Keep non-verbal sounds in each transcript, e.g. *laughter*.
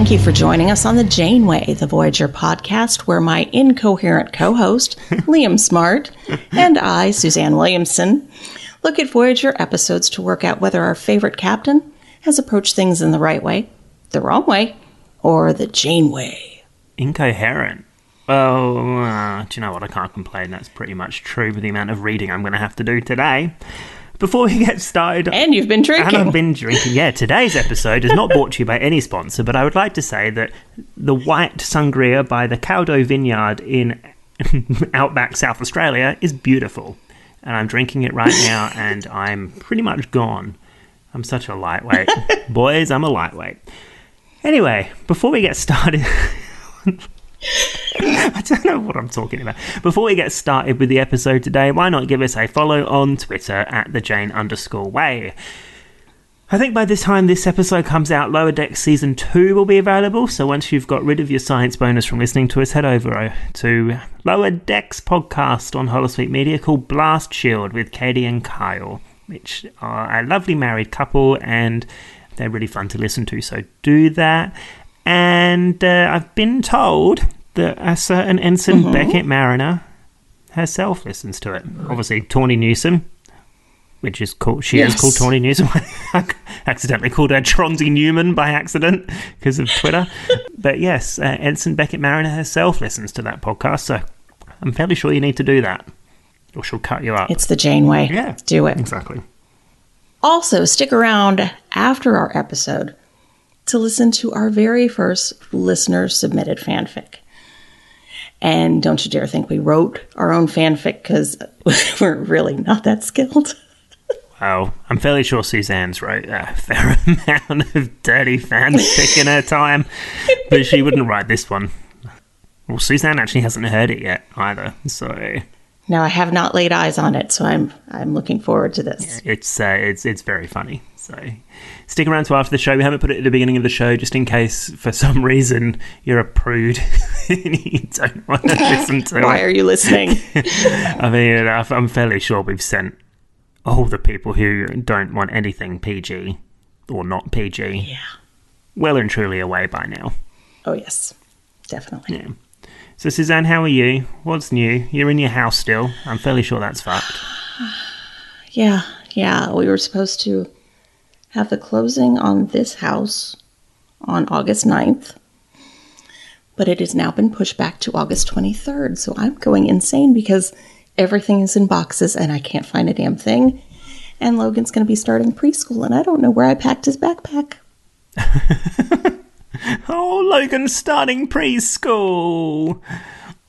Thank you for joining us on the Janeway, the Voyager podcast, where my incoherent co host, *laughs* Liam Smart, and I, Suzanne Williamson, look at Voyager episodes to work out whether our favorite captain has approached things in the right way, the wrong way, or the Janeway. Incoherent. Well, uh, do you know what? I can't complain. That's pretty much true with the amount of reading I'm going to have to do today. Before we get started, And you've been drinking. and I've been drinking. Yeah, today's episode is not brought to you by any sponsor, but I would like to say that the white sangria by the Caldo Vineyard in *laughs* outback South Australia is beautiful. And I'm drinking it right now, and I'm pretty much gone. I'm such a lightweight. *laughs* Boys, I'm a lightweight. Anyway, before we get started. *laughs* *laughs* I don't know what I'm talking about. Before we get started with the episode today, why not give us a follow on Twitter at the Jane underscore way? I think by the time this episode comes out, Lower Deck Season 2 will be available. So once you've got rid of your science bonus from listening to us, head over to Lower Decks podcast on Holosuite Media called Blast Shield with Katie and Kyle, which are a lovely married couple and they're really fun to listen to. So do that. And uh, I've been told that a certain Ensign Beckett Mariner herself listens to it. Obviously, Tawny Newsome, which is called she is called Tawny Newsome. I *laughs* accidentally called her Tronzy Newman by accident because of Twitter. but yes, uh, Ensign Beckett Mariner herself listens to that podcast, so I'm fairly sure you need to do that, or she'll cut you up. It's the Janeway. yeah, Do it. exactly. Also, stick around after our episode to listen to our very first listener submitted fanfic. And don't you dare think we wrote our own fanfic because *laughs* we're really not that skilled. Well, I'm fairly sure Suzanne's wrote a fair *laughs* amount of dirty fanfic in her time, but she wouldn't write this one. Well, Suzanne actually hasn't heard it yet either, so Now, I have not laid eyes on it, so I'm I'm looking forward to this. it's uh, it's it's very funny. So stick around to after the show. We haven't put it at the beginning of the show just in case for some *laughs* reason you're a prude and *laughs* you don't want to listen to *laughs* Why it. are you listening? I mean, I'm fairly sure we've sent all the people who don't want anything PG or not PG yeah. well and truly away by now. Oh yes, definitely. Yeah. So, Suzanne, how are you? What's new? You're in your house still. I'm fairly sure that's fucked. *sighs* Yeah, yeah. We were supposed to have the closing on this house on August 9th, but it has now been pushed back to August 23rd. So I'm going insane because everything is in boxes and I can't find a damn thing. And Logan's going to be starting preschool, and I don't know where I packed his backpack. *laughs* Oh, Logan's starting preschool.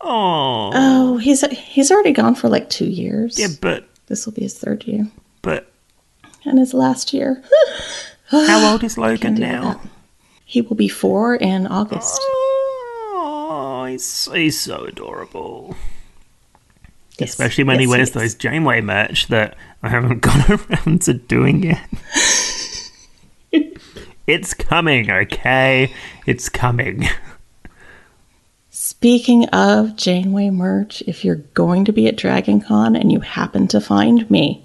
Oh, Oh, he's he's already gone for like two years. yeah, but This will be his third year but and his last year. *laughs* how old is Logan now? that. He will be four in August. Oh, he's, he's so adorable. Yes, Especially when he wears is. those Janeway merch that I haven't *laughs* got around to doing yet. *laughs* it's coming, okay? It's coming. Speaking of Janeway merch, if you're going to be at Dragon Con and you happen to find me,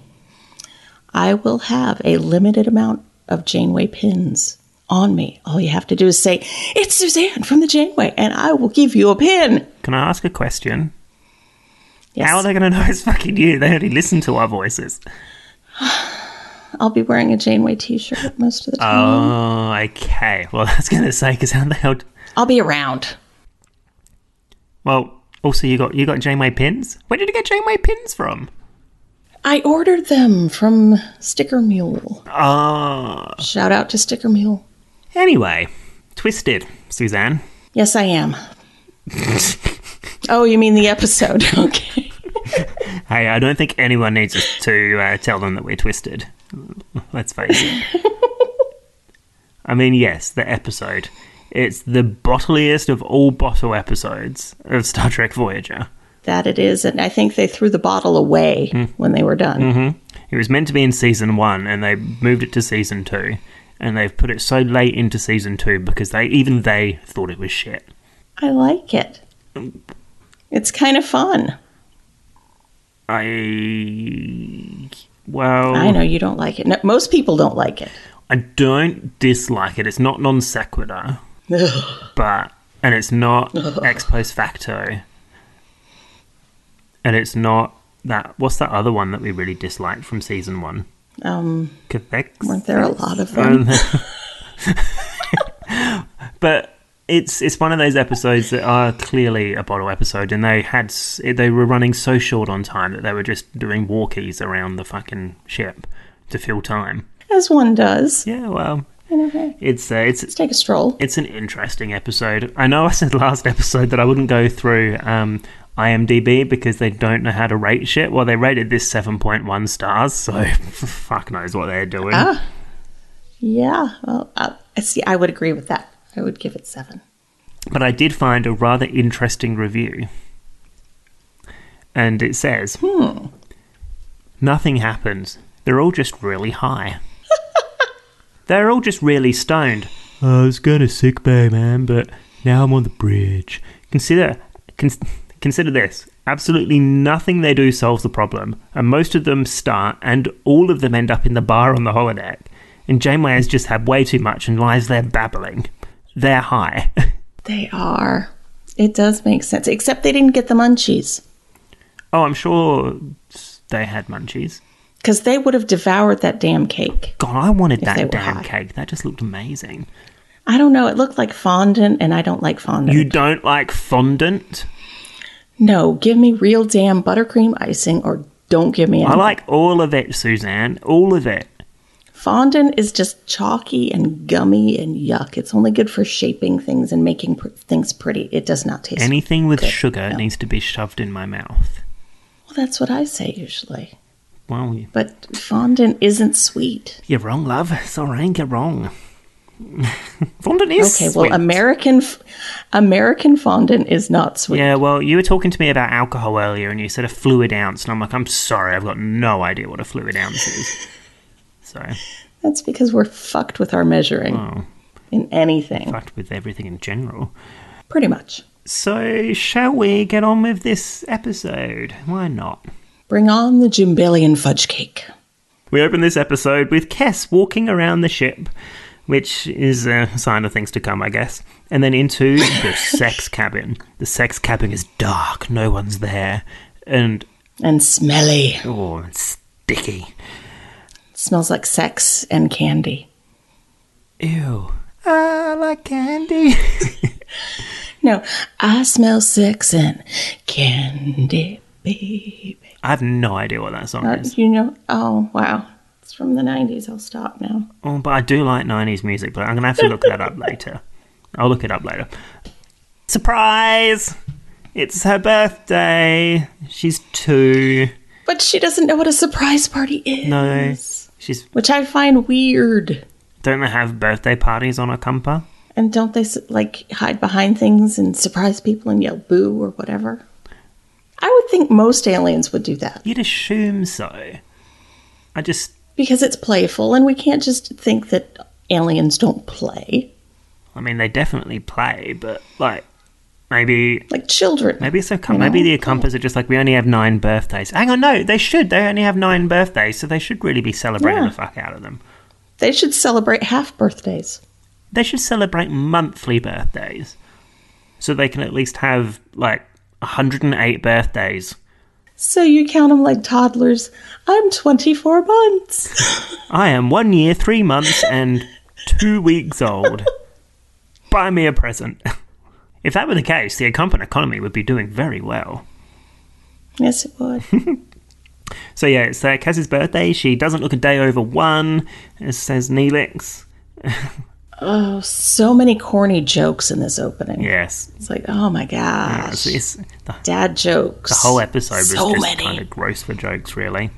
I will have a limited amount of Janeway pins on me. All you have to do is say, It's Suzanne from the Janeway, and I will give you a pin. Can I ask a question? Yes, How are they going to know it's fucking you? They only listen to our voices. *sighs* I'll be wearing a Janeway t shirt most of the time. Oh, okay. Well, *laughs* I was going to say because how the hell? I'll be around. Well, also you got you got Janeway pins. Where did you get Janeway pins from? I ordered them from Sticker Mule. Ah. Shout out to Sticker Mule. Anyway, Twisted, Suzanne. Yes, I am. oh, you mean the episode? *laughs* Okay. *laughs* Hey, I don't think anyone needs us to uh, tell them that we're twisted. Let's face it. *laughs* I mean, yes, the episode. It's the bottliest of all bottle episodes of Star Trek Voyager. That it is, and I think they threw the bottle away hmm. when they were done. Mm-hmm. It was meant to be in season one, and they moved it to season two, and they've put it so late into season two because they even they thought it was shit. I like it. It's kind of fun. I well, I know you don't like it. No, most people don't like it. I don't dislike it. It's not non sequitur, *laughs* but and it's not ex post facto, and it's not that. What's that other one that we really disliked from season one? Um, weren't there a lot of them? Um, *laughs* but it's it's one of those episodes that are clearly a bottle episode, and they had they were running so short on time that they were just doing walkies around the fucking ship to fill time. As one does. Yeah, well, Anyway, it's uh, it's let's take a stroll. it's an interesting episode. I know I said last episode that I wouldn't go through um, IMDb because they don't know how to rate shit. Well, they rated this seven point one stars, so *laughs* fuck knows what they're doing. Ah. Yeah, well, uh, I see. I would agree with that. I would give it seven. But I did find a rather interesting review. And it says Nothing happens. They're all just really high. *laughs* They're all just really stoned. I was going to sick bay, man, but now I'm on the bridge. Consider cons- consider this. Absolutely nothing they do solves the problem, and most of them start and all of them end up in the bar on the holodeck. And Janeway has just had way too much and lies there babbling. They're high. *laughs* They are. It does make sense, except they didn't get the munchies Oh, I'm sure they had munchies. because they would have devoured that damn cake. God, I wanted that damn cake. That just looked amazing. I don't know. It looked like fondant, and I don't like fondant. You don't like fondant? No, give me real damn buttercream icing, or don't give me any. I like all of it, Suzanne. All of it. Fondant is just chalky and gummy and yuck. It's only good for shaping things and making pr- things pretty. It does not taste. Anything with Good. sugar No. needs to be shoved in my mouth. well, that's what I say usually. Well, you- But fondant isn't sweet. you're wrong, love. *laughs* Sorry, you're wrong. *laughs* fondant is Okay, sweet. well, American f- American fondant is not sweet. Yeah, well, you were talking to me about alcohol earlier, and you said a fluid ounce, and I'm like, I'm sorry, I've got no idea what a fluid ounce is. *laughs* So, That's because we're fucked with our measuring oh, in anything, fucked with everything in general. pretty much. So, shall we get on with this episode? Why not? Bring on the Jimbillion fudge cake. We open this episode with Kes walking around the ship, which is a sign of things to come, I guess. And then into the *laughs* sex cabin. The sex cabin is dark, no one's there. And, And smelly. oh, and sticky. It smells like sex and candy. Ew. I like candy. *laughs* No, I smell sex and candy, baby. I have no idea what that song Uh, is. you know, oh, wow. From the 90s. I'll stop now. Oh, but I do like 90s music, but I'm going to have to look that up *laughs* later. I'll look it up later. Surprise! It's her birthday. She's two. But she doesn't know what a surprise party is. No. She's. Which I find weird. Don't they have birthday parties on Ocampa? And don't they like hide behind things and surprise people and yell boo or whatever? I would think most aliens would do that You'd assume so. I just. Because it's playful and we can't just think that aliens don't play I mean, they definitely play, but, like, maybe. like children. Maybe it's a You maybe the Accompers are just like we only have nine birthdays. Hang on, no, they should. They only have nine birthdays, so they should really be celebrating Yeah. the fuck out of them. They should celebrate half birthdays. They should celebrate monthly birthdays, so they can at least have like 108 birthdays. So you count them like toddlers. I'm 24 months. *laughs* I am one year, three months, and two weeks old. Buy me a present. *laughs* If that were the case, the accompanying economy would be doing very well. yes, it would. *laughs* So yeah, it's uh, Kes's birthday. She doesn't look a day over one, it says Neelix. Oh, so many corny jokes in this opening. Yes. It's like, oh my gosh. It's, it's, the, Dad jokes. the whole episode was so just many. kind of gross for jokes, really.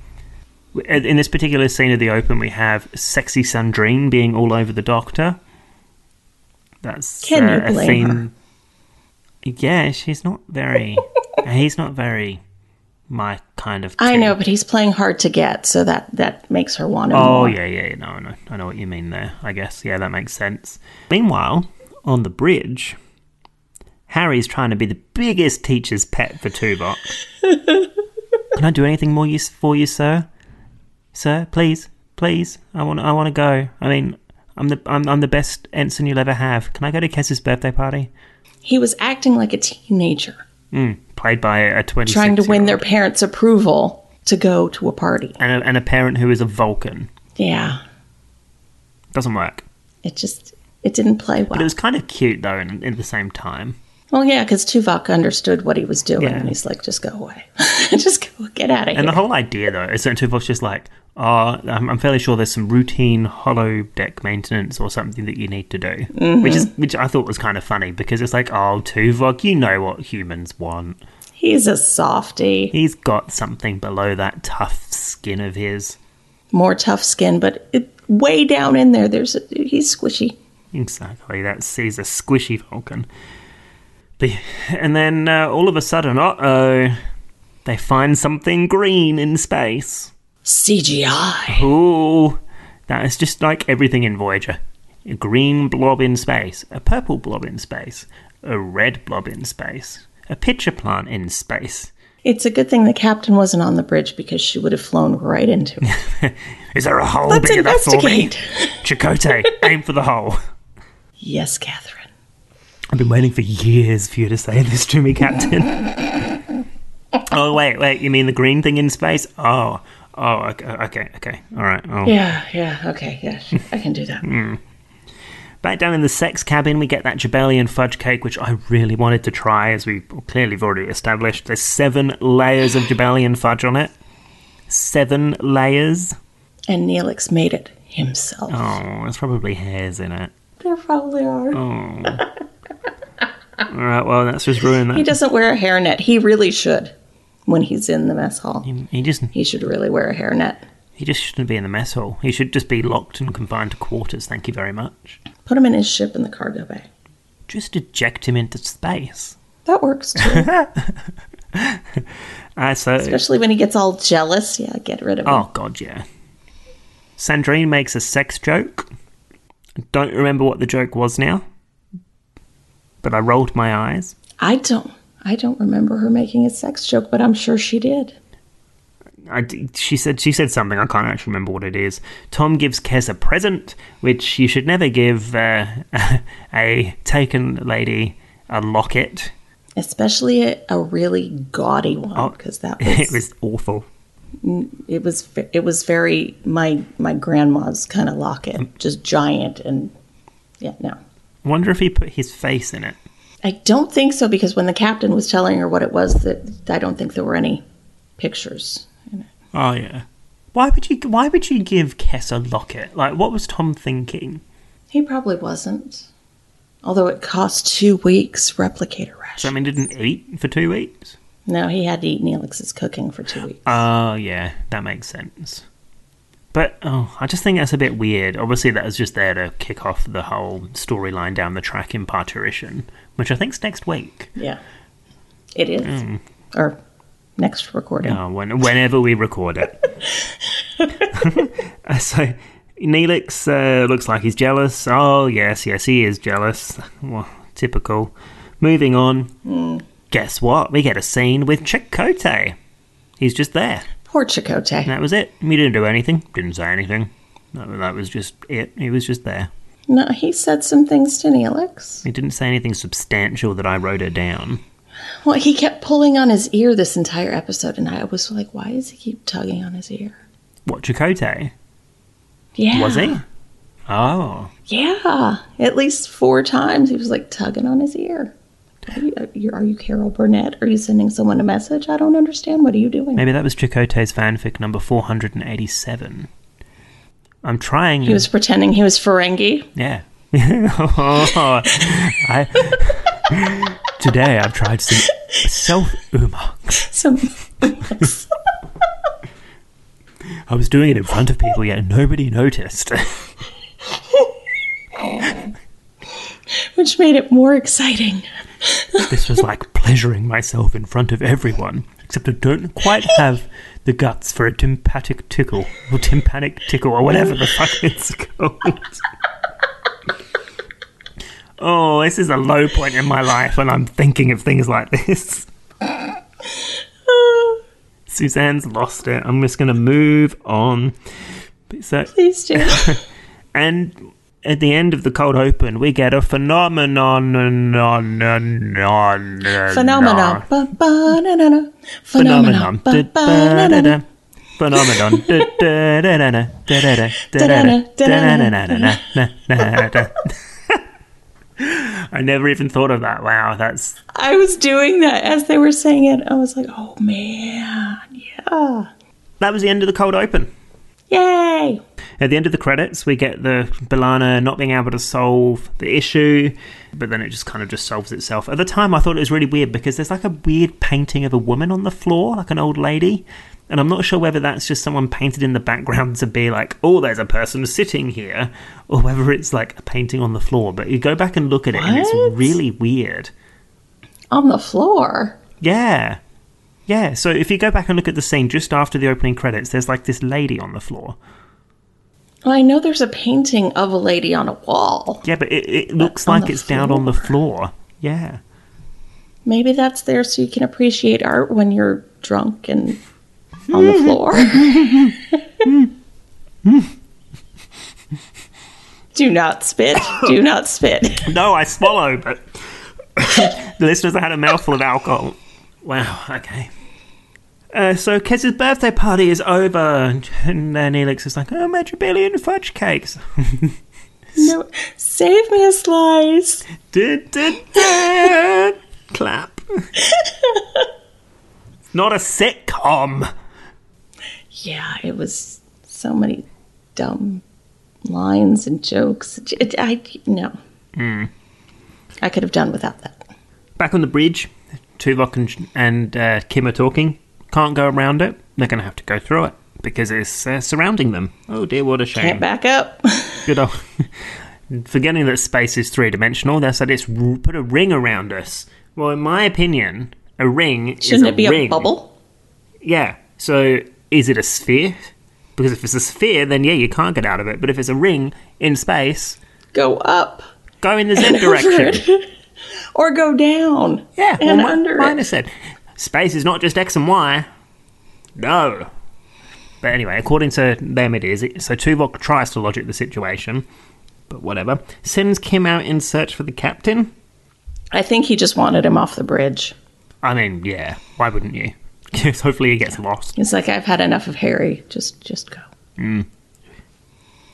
In this particular scene of the open, we have sexy Sandrine being all over the Doctor. That's Can you uh, a blame theme. Yeah, she's not very. *laughs* he's not very my kind of. I know, but he's playing hard to get, so that that makes her want him Oh more. yeah, yeah, no, I know, I know what you mean there. I guess, yeah, that makes sense. Meanwhile, on the bridge, Harry's trying to be the biggest teacher's pet for Tuvok. *laughs* Can I do anything more use for you, sir? Sir, please, please, I want, I want to go. I mean, I'm the, I'm, I'm the best ensign you'll ever have. Can I go to Kes's birthday party? He was acting like a teenager, Mm, played by a 26 trying to win their parents' approval to go to a party. and a, and a parent who is a Vulcan. Yeah, Doesn't work. it just it didn't play well. But it was kind of cute though, in, in the same time. well, yeah, because Tuvok understood what he was doing, Yeah. and he's like, "Just go away, *laughs* just go, get out of here." And the whole idea, though, is that Tuvok's just like, oh, I'm, I'm fairly sure there's some routine holodeck maintenance or something that you need to do, which is which I thought was kind of funny because it's like, oh, Tuvok, you know what humans want. he's a softy, He's got something below that tough skin of his. more tough skin, but it, way down in there, there's a, he's squishy. Exactly, that's he's a squishy Vulcan. But, and then uh, all of a sudden, uh oh, they find something green in space. CGI. Ooh, that is just like everything in Voyager. A green blob in space, a purple blob in space, a red blob in space, a pitcher plant in space. It's a good thing the captain wasn't on the bridge because she would have flown right into it. *laughs* Is there a hole Let's big enough for me? *laughs* Chakotay, aim for the hole. Yes, Kathryn. I've been waiting for years for you to say this to me, Captain. *laughs* oh wait, wait, you mean the green thing in space? Oh, oh, okay, okay, okay. all right. Oh. Yeah, yeah, okay, yeah, I can do that. *laughs* Hmm. Back down in the sex cabin, we get that Jabalian fudge cake, which I really wanted to try, as we clearly have already established. There's seven layers of Jabalian fudge on it. Seven layers. And Neelix made it himself. Oh, there's probably hairs in it. There probably are. Oh. *laughs* All right, well, that's just ruined that. He doesn't wear a hairnet. He really should. When he's in the mess hall, He, he just he should really wear a hairnet. he just shouldn't be in the mess hall. He should just be locked and confined to quarters. Thank you very much. Put him in his ship in the cargo bay. Just eject him into space. That works too. *laughs* Uh, so, Especially when he gets all jealous. Yeah, get rid of him. Oh god, yeah. Sandrine makes a sex joke. I don't remember what the joke was now, but I rolled my eyes. I don't. I don't remember her making a sex joke, but I'm sure she did. I she said she said something. I can't actually remember what it is. Tom gives Kes a present, which you should never give uh, *laughs* a taken lady a locket. Especially a, a really gaudy one, because that was *laughs* Oh, it was awful. it was it was very my my grandma's kind of locket, just giant and yeah, no. I wonder if he put his face in it. I don't think so because when the captain was telling her what it was, that I don't think there were any pictures. in it. Oh yeah. Why would you? Why would you give Kes a locket? Like, what was Tom thinking? He probably wasn't. Although it cost two weeks replicator ration. So I mean, didn't eat for two weeks. No, he had to eat Neelix's cooking for two weeks. Oh, yeah, that makes sense. But oh, I just think that's a bit weird. Obviously, that was just there to kick off the whole storyline down the track in Parturition, which I think's next week. yeah, it is. Or next recording. Oh, when, whenever we record it. *laughs* *laughs* Uh, so, Neelix uh, looks like he's jealous. Oh, yes, yes, he is jealous. *laughs* Well, typical. Moving on. Guess what? We get a scene with Chakotay. He's just there. Poor Chakotay. That was it. He didn't do anything. Didn't say anything. That, that was just it. He was just there. No, he said some things to Neelix. He didn't say anything substantial that I wrote it down. Well, he kept pulling on his ear this entire episode, and I was like, why does he keep tugging on his ear? What, Chakotay? Yeah. Was he? Oh. Yeah. At least four times he was like tugging on his ear. Are you, uh, are you- Carol Burnett? Are you sending someone a message? I don't understand. What are you doing? Maybe that was Chakotay's fanfic number 487. I'm trying. He was pretending he was Ferengi. Yeah. Oh, *laughs* I, today I've tried some self Oo-moxx. Some *laughs* I was doing it in front of people, yet nobody noticed. *laughs* which made it more exciting. this was like *laughs* pleasuring myself in front of everyone, except I don't quite have the guts for a tympanic tickle, or tympanic tickle, or whatever the fuck it's *laughs* called. oh, this is a low point in my life when I'm thinking of things like this. *laughs* Suzanne's lost it. I'm just going to move on. So, Please do. and at the end of the cold open, we get a phenomenon. Phenomenon. Phenomenon. Phenomenon. I never even thought of that. Wow, that's I was doing that as they were saying it. I was like, oh man, yeah. that was the end of the cold open. Yay. At the end of the credits, we get the B'Elanna not being able to solve the issue, but then it just kind of just solves itself. At the time, I thought it was really weird because there's like a weird painting of a woman on the floor, like an old lady. And I'm not sure whether that's just someone painted in the background to be like, oh, there's a person sitting here, or whether it's like a painting on the floor. But you go back and look at it, and it's really weird. On the floor. Yeah. Yeah, so if you go back and look at the scene just after the opening credits, there's like this lady on the floor. Well, I know there's a painting of a lady on a wall. Yeah, but it, it looks like it's down on the floor. Yeah. Maybe that's there so you can appreciate art when you're drunk and on the floor. *laughs* Do not spit. Do not spit. *laughs* No, I swallow, but *laughs* the listeners I had a mouthful of alcohol. Wow, okay. Uh, so Kes's birthday party is over, and then Elix is like, "Oh, my billion fudge cakes." *laughs* No, save me a slice. Du- du- du. *laughs* Clap. It's not a sitcom. Yeah, it was so many dumb lines and jokes. It, I no. I could have done without that. Back on the bridge, Tuvok and, and uh, Kim are talking. Can't go around it. They're going to have to go through it because it's uh, surrounding them. Oh dear, what a shame. Can't back up. *laughs* Good old. *laughs* Forgetting that space is three dimensional, they said it's r- put a ring around us. Well, in my opinion, a ring Shouldn't a it be ring. a bubble? Yeah. So is it a sphere? Because if it's a sphere, then yeah, you can't get out of it. But if it's a ring in space, Go up. go in the *laughs* z direction, or go down. Yeah, well, and mi- under mine it. Space is not just X and Y. No. But anyway, according to them, it is. So Tuvok tries to logic the situation, but whatever. Sends Kim out in search for the captain. I think he just wanted him off the bridge. I mean, yeah, why wouldn't you? *laughs* Hopefully he gets lost. It's like, I've had enough of Harry. Just, just go. Mm.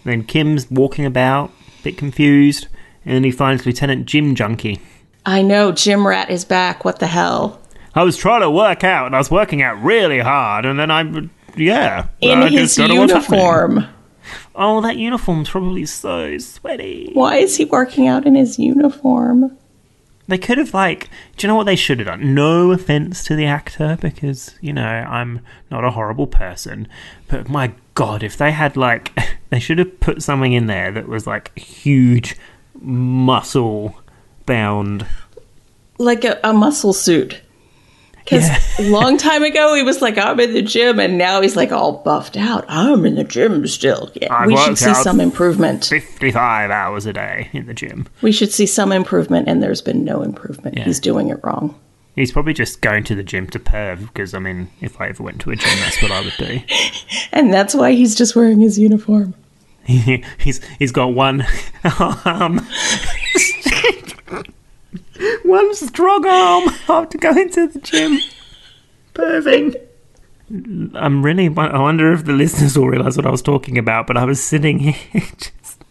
Then Kim's walking about, a bit confused, and then he finds Lieutenant Jim Junkie. I know Jim Rat is back. What the hell? I was trying to work out, and I was working out really hard, and then I, yeah, In I his just don't know what's happening. uniform. Oh, that uniform's probably so sweaty. Why is he working out in his uniform? They could have like, do you know what they should have done? No offense to the actor, because you know I'm not a horrible person, but my god, if they had like, *laughs* they should have put something in there that was like huge, muscle bound. Like a, a muscle suit. Because a *laughs* long time ago he was like, I'm in the gym, and now he's like all buffed out. I'm in the gym still. Yeah, I've we should see some improvement. Fifty-five hours a day in the gym. We should see some improvement, and there's been no improvement. Yeah. He's doing it wrong. He's probably just going to the gym to perv, because I mean, if I ever went to a gym, that's what I would do. *laughs* And that's why he's just wearing his uniform. *laughs* he's he's got one arm, *laughs* one strong arm *laughs* after going to the gym. Perving. I'm really. I wonder if the listeners will realize what I was talking about. But I was sitting here. *laughs* Just...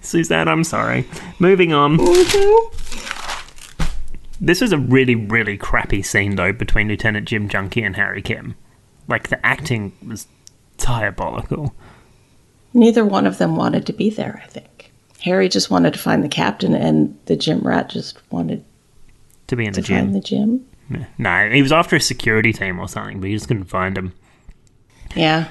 Suzanne, I'm sorry. Moving on. This was a really, really crappy scene, though, between Lieutenant Jim Junkie and Harry Kim. Like, the acting was diabolical. Neither one of them wanted to be there, I think. Harry just wanted to find the captain, and the gym rat just wanted To be in the to find gym. the gym. No, he was after a security team or something, but he just couldn't find him. Yeah.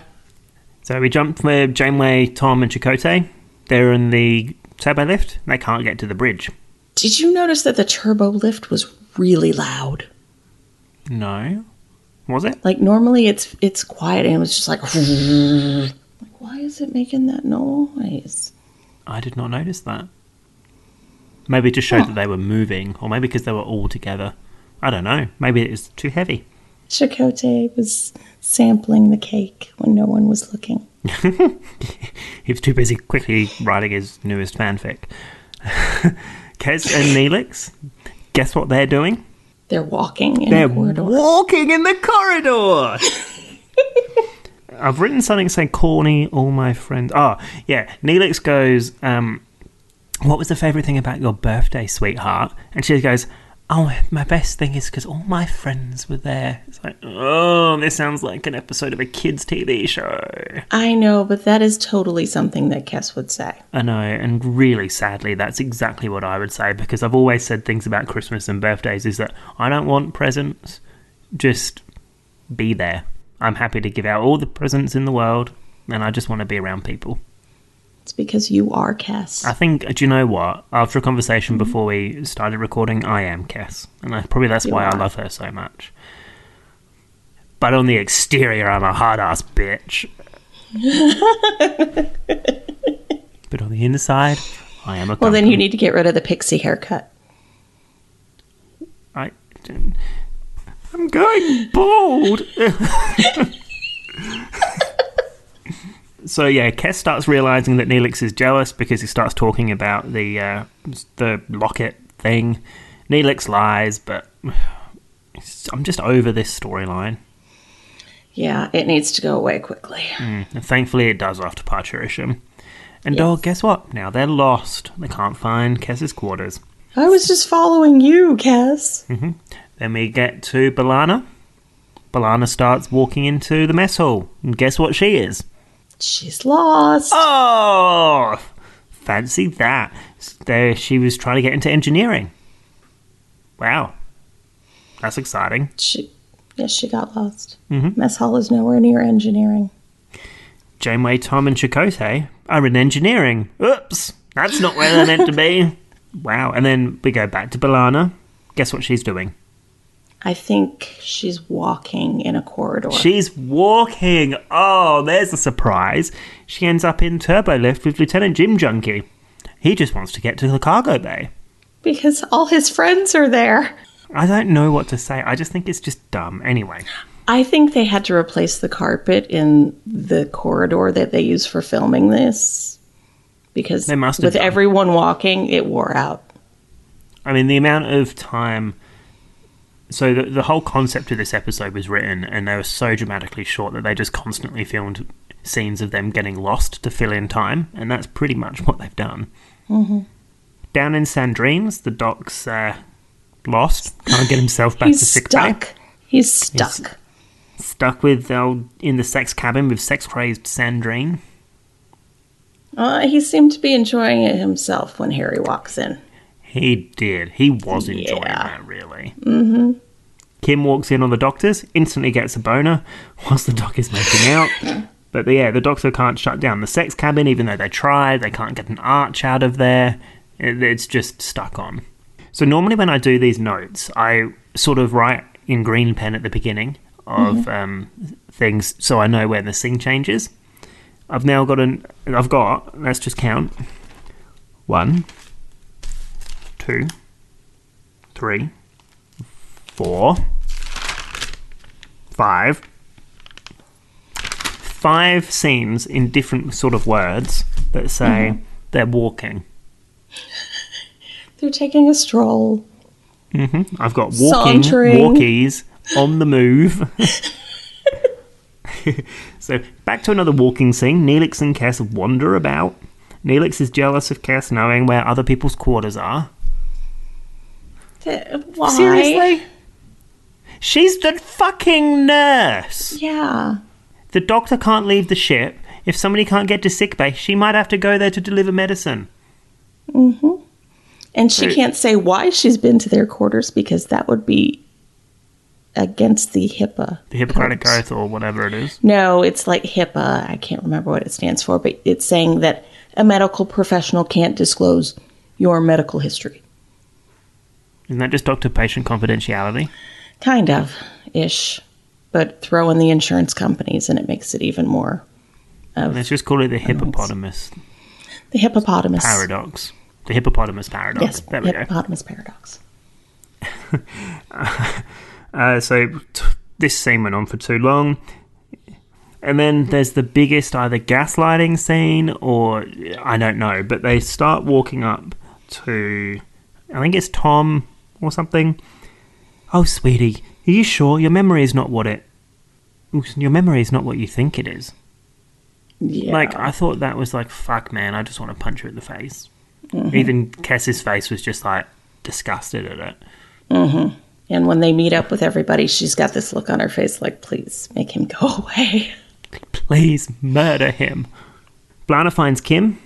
So we jump with Janeway, Tom, and Chakotay. They're in the turbo lift. They can't get to the bridge. Did you notice that the turbo lift was really loud? No. Was it? Like normally it's it's quiet and it was just like *laughs* like why is it making that noise? I did not notice that. Maybe it just showed that they were moving, or maybe because they were all together. I don't know. Maybe it was too heavy. Chakotay was sampling the cake when no one was looking. *laughs* He was too busy quickly writing his newest fanfic. *laughs* Kes and Neelix, guess what they're doing? They're walking in They're the corridor. walking in the corridor. *laughs* I've written something saying corny, all my friends. Oh, yeah. Neelix goes, um, What was the favourite thing about your birthday, sweetheart? And she goes, Oh, my best thing is because all my friends were there. It's like, oh, this sounds like an episode of a kids' TV show. I know, but that is totally something that Kes would say. I know, and really sadly, that's exactly what I would say because I've always said things about Christmas and birthdays is that I don't want presents, just be there. I'm happy to give out all the presents in the world, and I just want to be around people. It's because you are Kes. I think, do you know what? After a conversation mm-hmm. before we started recording, I am Kes, and I, probably that's You why I love her so much. But on the exterior, I'm a hard ass bitch. *laughs* but on the inside, I am a. well, then you need to get rid of the pixie haircut. I, I'm going bald. so yeah, Kes starts realizing that Neelix is jealous because he starts talking about the uh, the locket thing. Neelix lies, but I'm just over this storyline. Yeah, it needs to go away quickly. And thankfully, it does after Parturition. And oh, guess what? Now they're lost. They can't find Kes's quarters. I was just following you, Kes. Then we get to B'Elanna. B'Elanna starts walking into the mess hall. And guess what she is? She's lost. Oh! Fancy that. There, she was trying to get into engineering. Wow. That's exciting. She, yes, she got lost. Mm-hmm. Mess hall is nowhere near engineering. Janeway, Tom, and Chakotay are in engineering. Oops! That's not where they're meant to be. *laughs* Wow. And then we go back to B'Elanna. Guess what she's doing? I think she's walking in a corridor. She's walking. Oh, there's a surprise. She ends up in turbo lift with Lieutenant Jim Junkie. He just wants to get to the cargo bay. because all his friends are there. I don't know what to say. I just think it's just dumb. Anyway, I think they had to replace the carpet in the corridor that they use for filming this because They must with done. everyone walking, it wore out. I mean, the amount of time. So, the, the whole concept of this episode was written, and they were so dramatically short that they just constantly filmed scenes of them getting lost to fill in time, and that's pretty much what they've done. Mm-hmm. Down in Sandrines, the doc's uh, lost, can't get himself back He's to sick bay. stuck. He's stuck. Stuck with uh, in the sex cabin with sex crazed Sandrine. Uh, he seemed to be enjoying it himself when Harry walks in. He did. He was enjoying Yeah. that, really. Mm-hmm. Kim walks in on the doctors, instantly gets a boner whilst the doc is making out. But yeah, the doctor can't shut down the sex cabin, even though they try. They can't get an arch out of there. It's just stuck on. So normally when I do these notes, I sort of write in green pen at the beginning of um, things, so I know when the scene changes. I've now got an. I've got. Let's just count. One, two, three, four, five, five scenes in different sort of words that say they're walking. They're taking a stroll. hmm I've got walking, Sauntering. walkies, on the move. *laughs* so back to another walking scene. Neelix and Kes wander about. Neelix is jealous of Kes knowing where other people's quarters are. Why? Seriously? She's the fucking nurse. Yeah. The doctor can't leave the ship. If somebody can't get to sickbay, she might have to go there to deliver medicine. hmm And she can't say why she's been to their quarters because that would be against the HIPAA. The Hippocratic. Oath or whatever it is. No, it's like HIPAA. I can't remember what it stands for, but it's saying that a medical professional can't disclose your medical history. Isn't that just doctor patient confidentiality? Kind of ish. But throw in the insurance companies and it makes it even more of Let's just call it the hippopotamus the hippopotamus. paradox. The hippopotamus paradox. Yes, there we go. hippopotamus paradox. *laughs* Uh, so t- this scene went on for too long. And then there's the biggest either gaslighting scene or I don't know, but they start walking up to I think it's Tom or something. Oh, sweetie, are you sure your memory is not what it your memory is not what you think it is? Yeah. Like I thought that was like fuck man, I just want to punch her in the face. Mm-hmm. Even Kes's face was just like disgusted at it. and when they meet up with everybody, she's got this look on her face like, please make him go *laughs* away. Please murder him. B'Elanna finds Kim.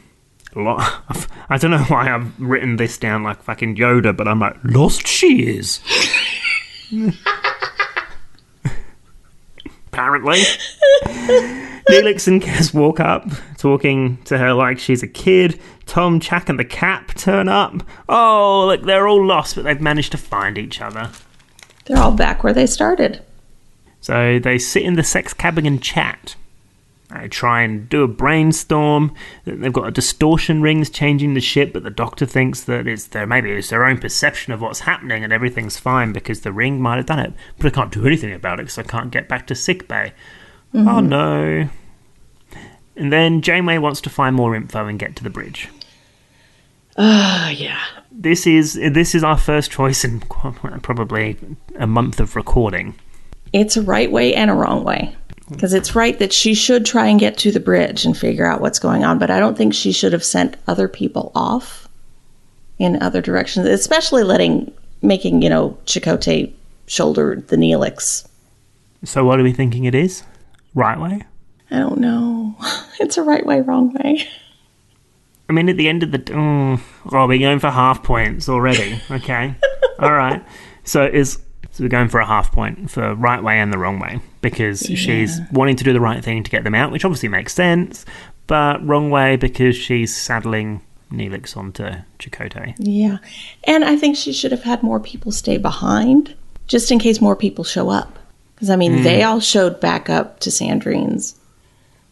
I don't know why I've written this down like fucking Yoda, but I'm like, lost she is. Apparently. Neelix and Kes walk up, talking to her like she's a kid. Tom, Chak, and the Cap turn up. Oh, look, they're all lost, but they've managed to find each other. They're all back where they started. So they sit in the sex cabin and chat. They try and do a brainstorm. They've got a distortion rings changing the ship, but the doctor thinks that it's their maybe it's their own perception of what's happening and everything's fine because the ring might have done it. But I can't do anything about it because I can't get back to sick bay. Oh no. And then Janeway wants to find more info and get to the bridge. Ah, yeah. This is this is our first choice in *laughs* probably a month of recording. It's a right way and a wrong way. Because it's right that she should try and get to the bridge and figure out what's going on, but I don't think she should have sent other people off in other directions, especially letting, making, you know, Chakotay shoulder the Neelix. So what are we thinking it is? Right way? I don't know. *laughs* It's a right way, wrong way. *laughs* I mean, at the end of the oh, oh we're going for half points already. Okay, *laughs* all right. So is so we're going for a half point for right way and the wrong way because she's wanting to do the right thing to get them out, which obviously makes sense. But wrong way because she's saddling Neelix onto Chakotay. Yeah. And I think she should have had more people stay behind just in case more people show up. Because, I mean, mm. they all showed back up to Sandrine's.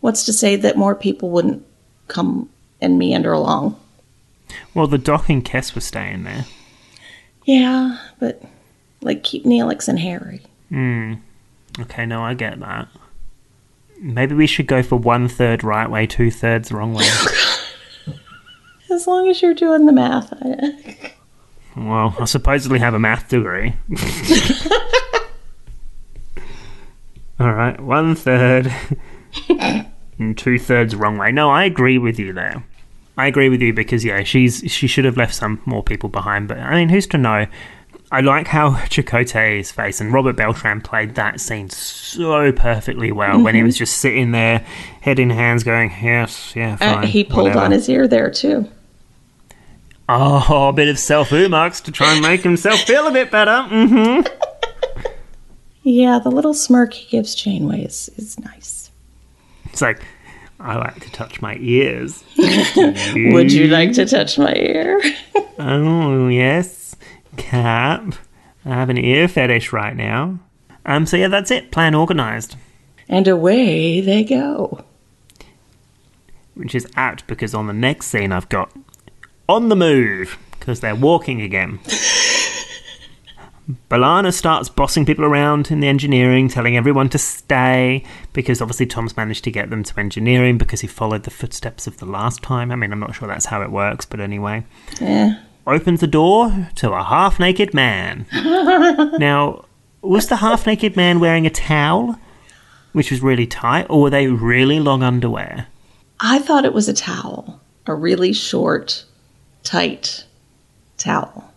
What's to say that more people wouldn't come and meander along? Well, the Doc and Kes were staying there. Yeah, but like keep Neelix and Harry. Hmm. Okay, no, I get that. Maybe we should go for one third right way, two thirds wrong way. *laughs* As long as you're doing the math. I, Well, I supposedly have a math degree. *laughs* All right, one third *laughs* and two thirds wrong way. No, I agree with you there. I agree with you because yeah, she's she should have left some more people behind. But I mean, who's to know? I like how *laughs* Chakotay's face and Robert Beltran played that scene so perfectly well when he was just sitting there, head in hands, going, "Yes, yeah, uh, he pulled whatever." on his ear there too. Oh, a bit of self Oo-moxx to try and make himself feel a bit better. hmm *laughs* Yeah, the little smirk he gives Janeway is, is nice. It's like, I like to touch my ears. *laughs* Would you like to touch my ear? Oh, yes, Cap. I have an ear fetish right now. Um, so yeah, that's it. Plan organized. and away they go. Which is apt because on the next scene I've got on the move because they're walking again. *laughs* B'Elanna starts bossing people around in the engineering, telling everyone to stay because obviously Tom's managed to get them to engineering because he followed the footsteps of the last time. I mean, I'm not sure that's how it works, but anyway. Yeah. Opens the door to a half naked man. *laughs* now, was the half naked man wearing a towel, which was really tight, or were they really long underwear? I thought it was a towel, a really short, tight towel.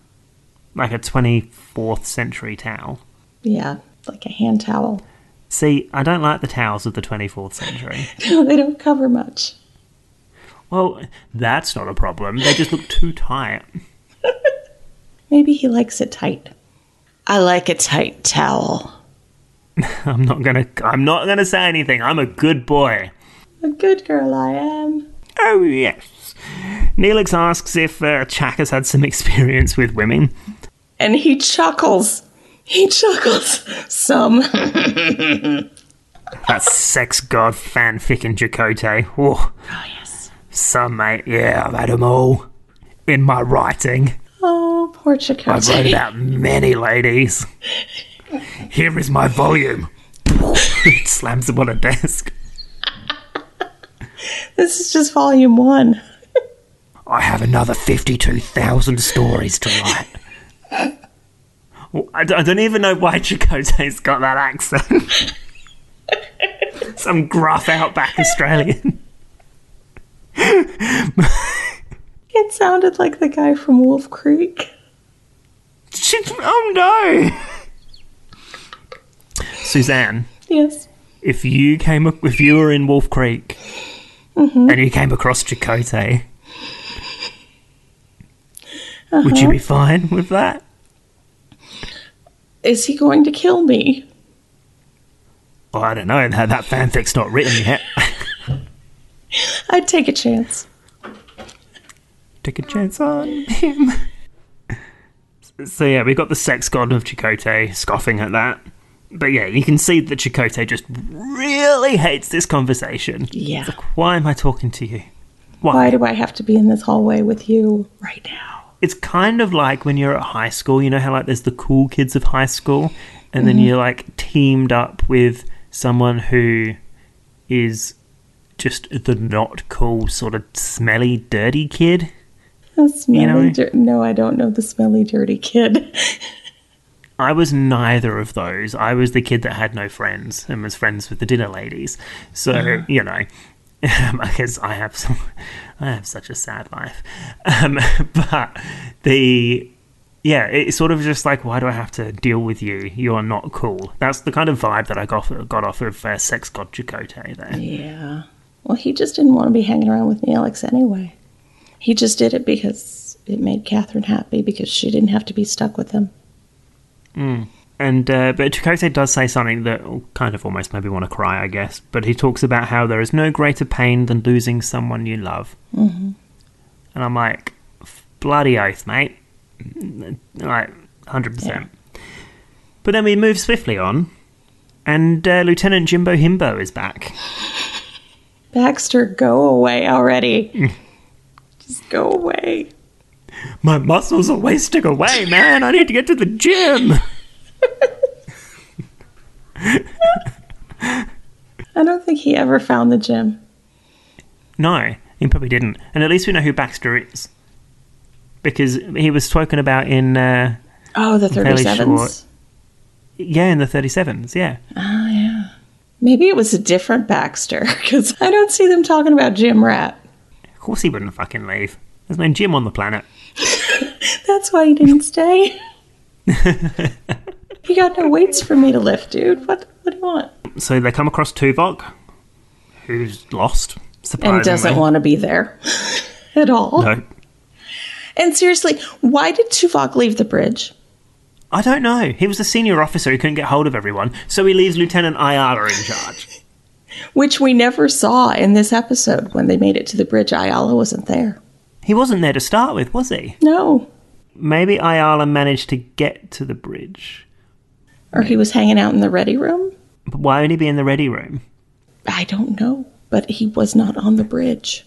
like a 24th century towel. Yeah, like a hand towel. See, I don't like the towels of the 24th century. *laughs* No, they don't cover much. Well, that's not a problem. They just look too tight. Maybe he likes it tight. I like a tight towel. *laughs* I'm not gonna. I'm not gonna say anything. I'm a good boy. A good girl I am. Oh yes. Neelix asks if uh, Chak has had some experience with women. And he chuckles. He chuckles. Some. *laughs* That sex god fanfic in Chakotay. Oh, Oh, yes. some mate. Yeah, I've had them all in my writing. Oh, poor I've wrote Chakotay. about many ladies. Here is my volume. It slams them on a desk. This is just volume one. I have another 52,000 stories to write. Well, I don't I don't even know why Chakotay's got that accent. Some gruff outback Australian. It sounded like the guy from Wolf Creek. She- oh no! Suzanne, Yes. if you came if you were in Wolf Creek mm-hmm. and you came across Chakotay, would you uh-huh. be fine with that? Is he going to kill me? Well, I don't know. That, that fanfic's not written yet. *laughs* I'd take a chance. Take a chance on *laughs* him. So yeah, we got the sex god of Chakotay scoffing at that. But yeah, you can see that Chakotay just really hates this conversation. Yeah. Like, Why am I talking to you? Why do I have to be in this hallway with you right now? it's kind of like when you're at high school, you know how like there's the cool kids of high school, and then mm-hmm. you're like teamed up with someone who is just the not cool, sort of smelly, dirty kid. The smelly know- dir- no, I don't know the smelly, dirty kid. *laughs* I was neither of those. I was the kid that had no friends and was friends with the dinner ladies. So you know, *laughs* because I have some, I have such a sad life. Um, *laughs* but the yeah, it's sort of just like, why do I have to deal with you? You are not cool. That's the kind of vibe that I got got off of uh, Sex God Chakotay there. yeah. Well, he just didn't want to be hanging around with Neelix anyway. He just did it because it made Kathryn happy because she didn't have to be stuck with him. And uh, but Chakotay does say something that kind of almost made me want to cry, I guess. But he talks about how there is no greater pain than losing someone you love. Mm-hmm. And I'm like, bloody oath, mate. Like, hundred percent. But then we move swiftly on, and uh, Lieutenant Jimbo Himbo is back. Baxter, go away already. *laughs* just go away. My muscles are wasting away, man. I need to get to the gym. *laughs* I don't think he ever found the gym. No, he probably didn't. And at least we know who Baxter is. Because he was spoken about in, uh, Oh, the 37s? yeah, in the 37s, yeah. Oh, yeah. Maybe it was a different Baxter *laughs* because I don't see them talking about Jim Rat. Of course he wouldn't fucking leave. There's no gym on the planet. *laughs* That's why he didn't stay. *laughs* he got no weights for me to lift, dude. What, what do you want? So they come across Tuvok, who's lost, surprisingly. And doesn't want to be there *laughs* at all. No. And seriously, why did Tuvok leave the bridge? I don't know. He was a senior officer who couldn't get hold of everyone, so he leaves Lieutenant Ayala in charge. Which we never saw in this episode when they made it to the bridge. Ayala wasn't there. He wasn't there to start with, was he? No. Maybe Ayala managed to get to the bridge. Or he was hanging out in the ready room. But why only be in the ready room? I don't know. But he was not on the bridge.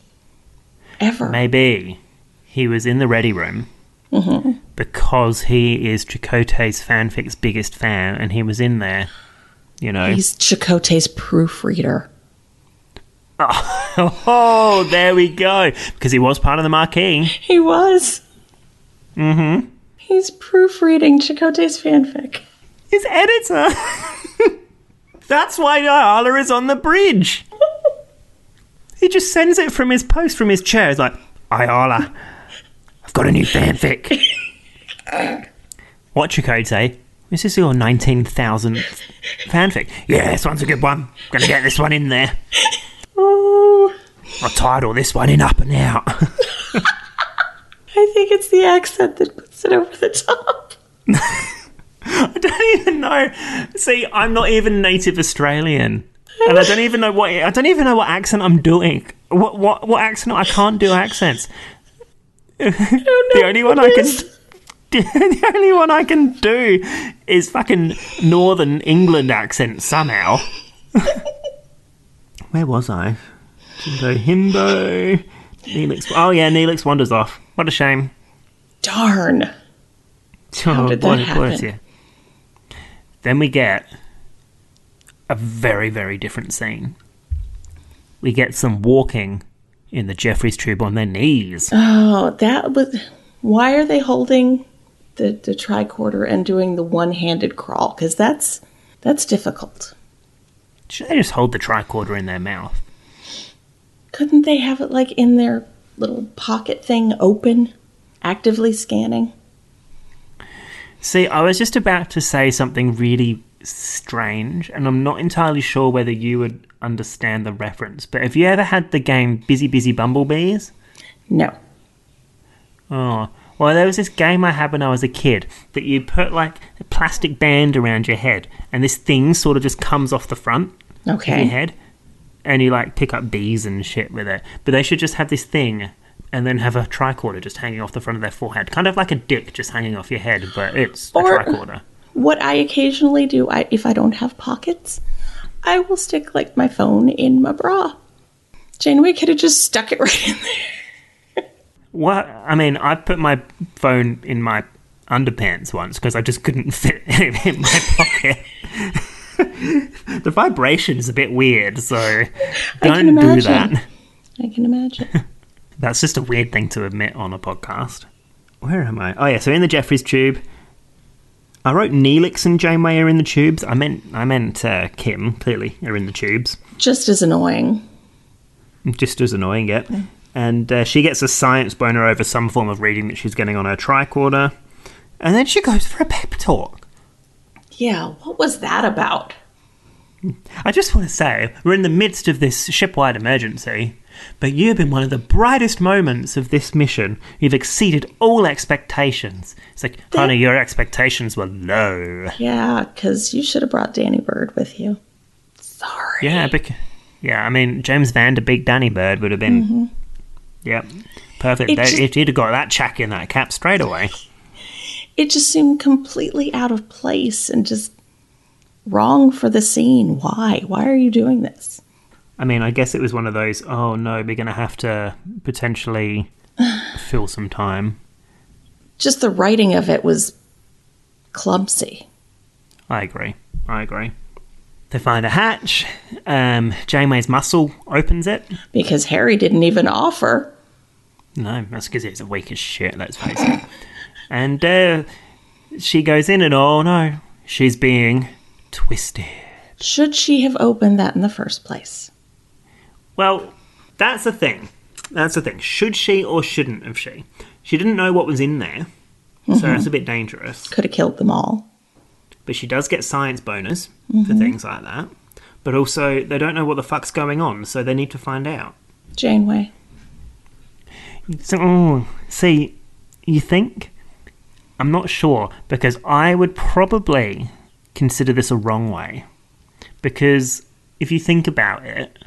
Ever. Maybe he was in the ready room mm-hmm. because he is Chakotay's fanfic's biggest fan, and he was in there. You know. He's Chakotay's proofreader. *laughs* oh, there we go. Because he was part of the Maquis. He was. Mm-hmm. He's proofreading Chakotay's fanfic. His editor. *laughs* That's why Ayala is on the bridge. *laughs* he just sends it from his post from his chair. He's like, Ayala, I've got a new fanfic. Code say, this is your 19,000th fanfic. Yeah, this one's a good one. Gonna get this one in there. *laughs* Oh, I'll title this one in up and out. *laughs* I think it's the accent that puts it over the top. *laughs* I don't even know. See, I'm not even native Australian. And I don't even know what I don't even know what accent I'm doing. What what what accent? I can't do accents. the only one I can *laughs* the only one I can do is fucking Northern England accent somehow. *laughs* Where was I? Himbo, Himbo. Neelix. Oh yeah, Neelix wanders off. What a shame. Darn. Oh, did that happen? you. Then we get a very, very different scene. We get some walking in the Jefferies tube on their knees. Oh, that was. Why are they holding the, the tricorder and doing the one handed crawl? Because that's that's difficult. Should they just hold the tricorder in their mouth? Couldn't they have it like in their little pocket thing open, actively scanning? See, I was just about to say something really strange, and I'm not entirely sure whether you would understand the reference. But have you ever had the game Busy Busy Bumblebees? No. Oh, well, there was this game I had when I was a kid that you put like a plastic band around your head, and this thing sort of just comes off the front of your head, and you like pick up bees and shit with it. But they should just have this thing, and then have a tricorder just hanging off the front of their forehead, kind of like a dick just hanging off your head, but it's a tricorder. What I occasionally do, I, if I don't have pockets, I will stick like my phone in my bra. Janeway could have just stuck it *laughs* right in there. What? I mean, I put my phone in my underpants once because I just couldn't *laughs* fit it in my pocket. *laughs* the vibration is a bit weird, so don't do that. I can imagine. *laughs* That's just a weird thing to admit on a podcast. Where am I? Oh yeah, so in the Jefferies tube. I wrote Neelix and Janeway are in the tubes. I meant I meant uh, Kim clearly are in the tubes. just as annoying. just as annoying, yep. And uh, she gets a science boner over some form of reading that she's getting on her tricorder. And then she goes for a pep talk. Yeah, what was that about? I just want to say, we're in the midst of this shipwide emergency, but you've been one of the brightest moments of this mission. You've exceeded all expectations. It's like, honey, your expectations were low. Yeah, because you should have brought Danny Bird with you. Sorry. Yeah, bec- yeah. I mean, James Van Der Beek Danny Bird would have been, yep, perfect. It They- just- if he'd have got that check in that cap straight away. *laughs* It just seemed completely out of place and just wrong for the scene. Why? Why are you doing this? I mean, I guess it was one of those. Oh no, we're going to have to potentially *sighs* fill some time. Just the writing of it was clumsy. I agree. I agree. They find a hatch. Um, Janeway's muscle opens it. Because Harry didn't even offer. No, that's because it's a weak as shit. Let's face it. And uh, she goes in, and oh no, she's being twisted. Should she have opened that in the first place? Well, that's the thing. That's the thing. Should she or shouldn't have she? She didn't know what was in there, so that's a bit dangerous. Could have killed them all. but she does get science bonus for things like that. But also, they don't know what the fuck's going on, so they need to find out. Janeway. So, oh, see, you think? I'm not sure because I would probably consider this a wrong way. Because if you think about it,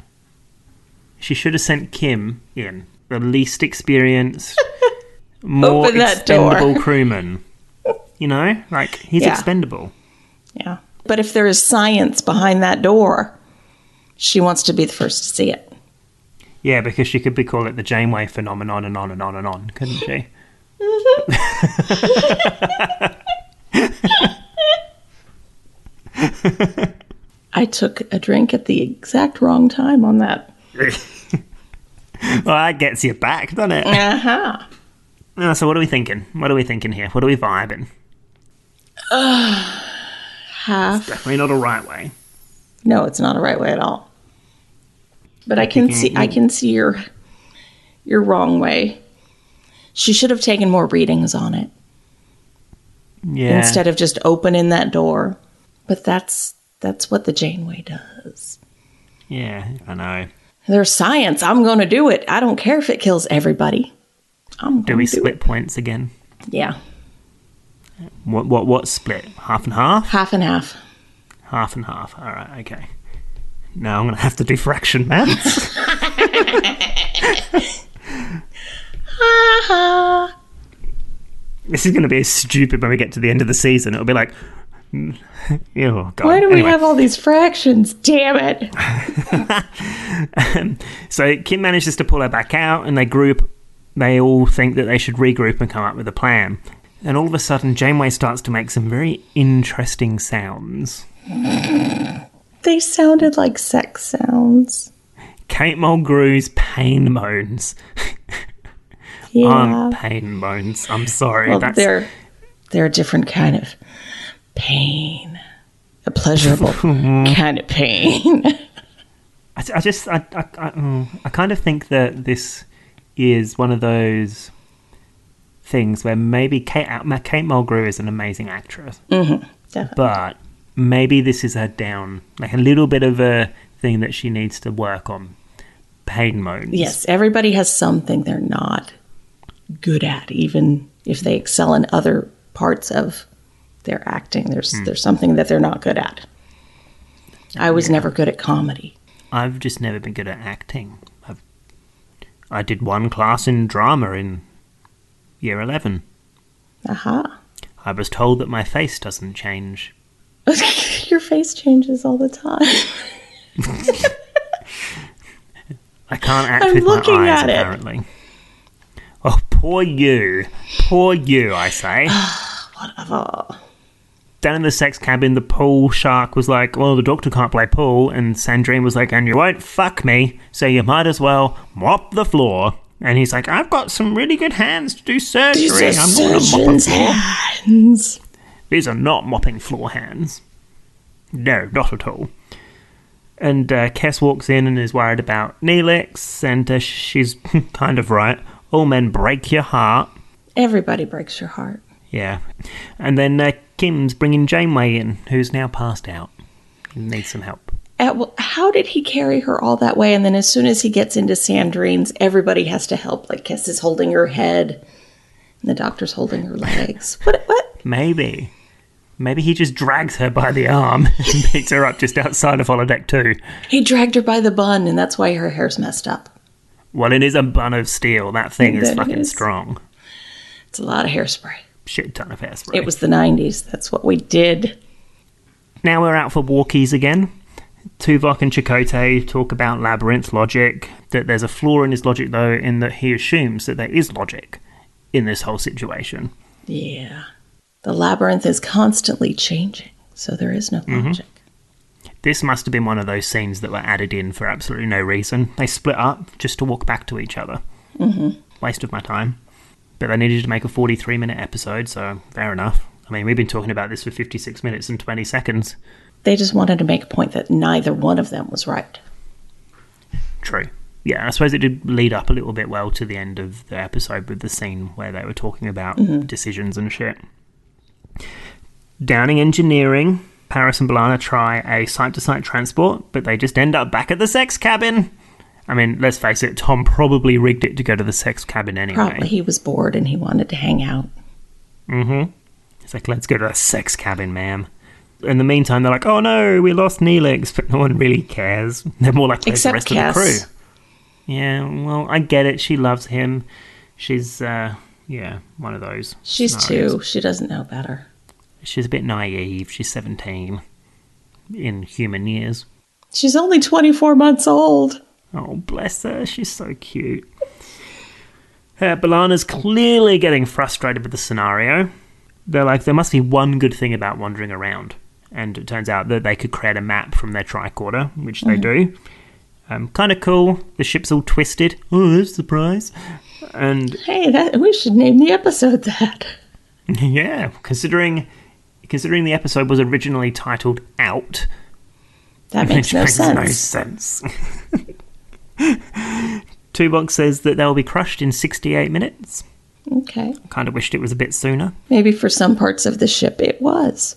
she should have sent Kim in, the least experienced, *laughs* more that door. expendable crewman. You know, like he's Yeah. expendable. Yeah. But if there is science behind that door, she wants to be the first to see it. Yeah, because she could be call it the Janeway phenomenon and on and on and on, couldn't she? *laughs* I took a drink at the exact wrong time on that. *laughs* Well, that gets you back, doesn't it? Uh huh. Uh, so what are we thinking? What are we thinking here? What are we vibing? Uh, *sighs* half. Definitely not a right way. No, it's not a right way at all. But I can see I can see your your wrong way. She should have taken more readings on it. Yeah. instead of just opening that door. But that's that's what the Janeway does. Yeah, I know. There's science. I'm going to do it. I don't care if it kills everybody. I'm Do we do split it. points again? Yeah, What what what split? Half and half? half and half. Half and half. All right, okay. Now I'm going to have to do fraction maths. *laughs* this is going to be stupid when we get to the end of the season. It'll be like, *laughs* oh god. Why do we Anyway. have all these fractions? Damn it! *laughs* Um, so Kim manages to pull her back out, and they group. They all think that they should regroup and come up with a plan. And all of a sudden, Janeway starts to make some very interesting sounds. They sounded like sex sounds. Kate Mulgrew's pain moans *laughs* Yeah. aren't pain moans. I'm sorry. well, that's they're they're a different kind of pain, a pleasurable *laughs* kind of pain. *laughs* I, I just I I, I, mm, I kind of think that this is one of those things where maybe Kate Kate Mulgrew is an amazing actress. Definitely. but maybe this is her down, like a little bit of a thing that she needs to work on. Pain moans. Yes, everybody has something they're not good at, even if they excel in other parts of their acting. There's Hmm. there's something that they're not good at. I was never good at comedy. I've just never been good at acting. I've, I did one class in drama in year 11. Aha. I was told that my face doesn't change. *laughs* Your face changes all the time. *laughs* I can't act I'm with looking my eyes, at it. apparently. Oh, poor you. Poor you, I say. *sighs* Whatever. Down in the sex cabin, the pool shark was like, Well, the doctor can't play pool. And Sandrine was like, And you won't fuck me, so you might as well mop the floor. And he's like, I've got some really good hands to do surgery. These I'm going to mop surgeon's floor. hands. These are not mopping floor hands. No, not at all. And uh, Kes walks in and is worried about Neelix, and uh, she's *laughs* kind of right. All men break your heart. Everybody breaks your heart. Yeah. And then uh, Kim's bringing Janeway in, who's now passed out. Needs some help. At, well, how did he carry her all that way? And then as soon as he gets into Sandrine's, everybody has to help. Like Kes is holding her head, and the doctor's holding her legs. What? What? Maybe. Maybe he just drags her by the arm *laughs* and picks her up just outside of holodeck 2. He dragged her by the bun, and that's why her hair's messed up. Well, it is a bun of steel. That thing is fucking is. strong. It's a lot of hairspray. Shit ton of hairspray. It was the 90s. That's what we did. Now we're out for walkies again. Tuvok and Chakotay talk about labyrinth logic, that there's a flaw in his logic though, in that he assumes that there is logic in this whole situation. Yeah. The labyrinth is constantly changing, so there is no logic. This must have been one of those scenes that were added in for absolutely no reason. They split up just to walk back to each other. Mm-hmm. Waste of my time. But they needed to make a 43 minute episode, so fair enough. I mean, we've been talking about this for 56 minutes and 20 seconds. They just wanted to make a point that neither one of them was right. True. Yeah, I suppose it did lead up a little bit well to the end of the episode with the scene where they were talking about decisions and shit. Downing Engineering, Paris and B'Elanna try a site to site transport, but they just end up back at the sex cabin. I mean, let's face it, Tom probably rigged it to go to the sex cabin anyway. Probably he was bored and he wanted to hang out. Mm hmm. It's like, let's go to the sex cabin, ma'am. In the meantime, they're like, oh no, we lost Neelix, *laughs* but no one really cares. They're more like, where's the rest Kes. of the crew? Yeah, well, I get it. She loves him. She's, uh, yeah, one of those. She's scenarios. two. She doesn't know better. She's a bit naive. She's 17 in human years. She's only 24 months old. Oh, bless her. She's so cute. Uh, B'Elanna's clearly getting frustrated with the scenario. They're like, there must be one good thing about wandering around. And it turns out that they could create a map from their tricorder, which they do. Um, kind of cool. The ship's all twisted. Oh, that's a surprise. And Hey, that we should name the episode that. *laughs* yeah, considering considering the episode was originally titled Out, That makes no makes sense. sense. *laughs* Tuvok says that they'll be crushed in 68 minutes. Okay. Kind of wished it was a bit sooner. Maybe for some parts of the ship it was.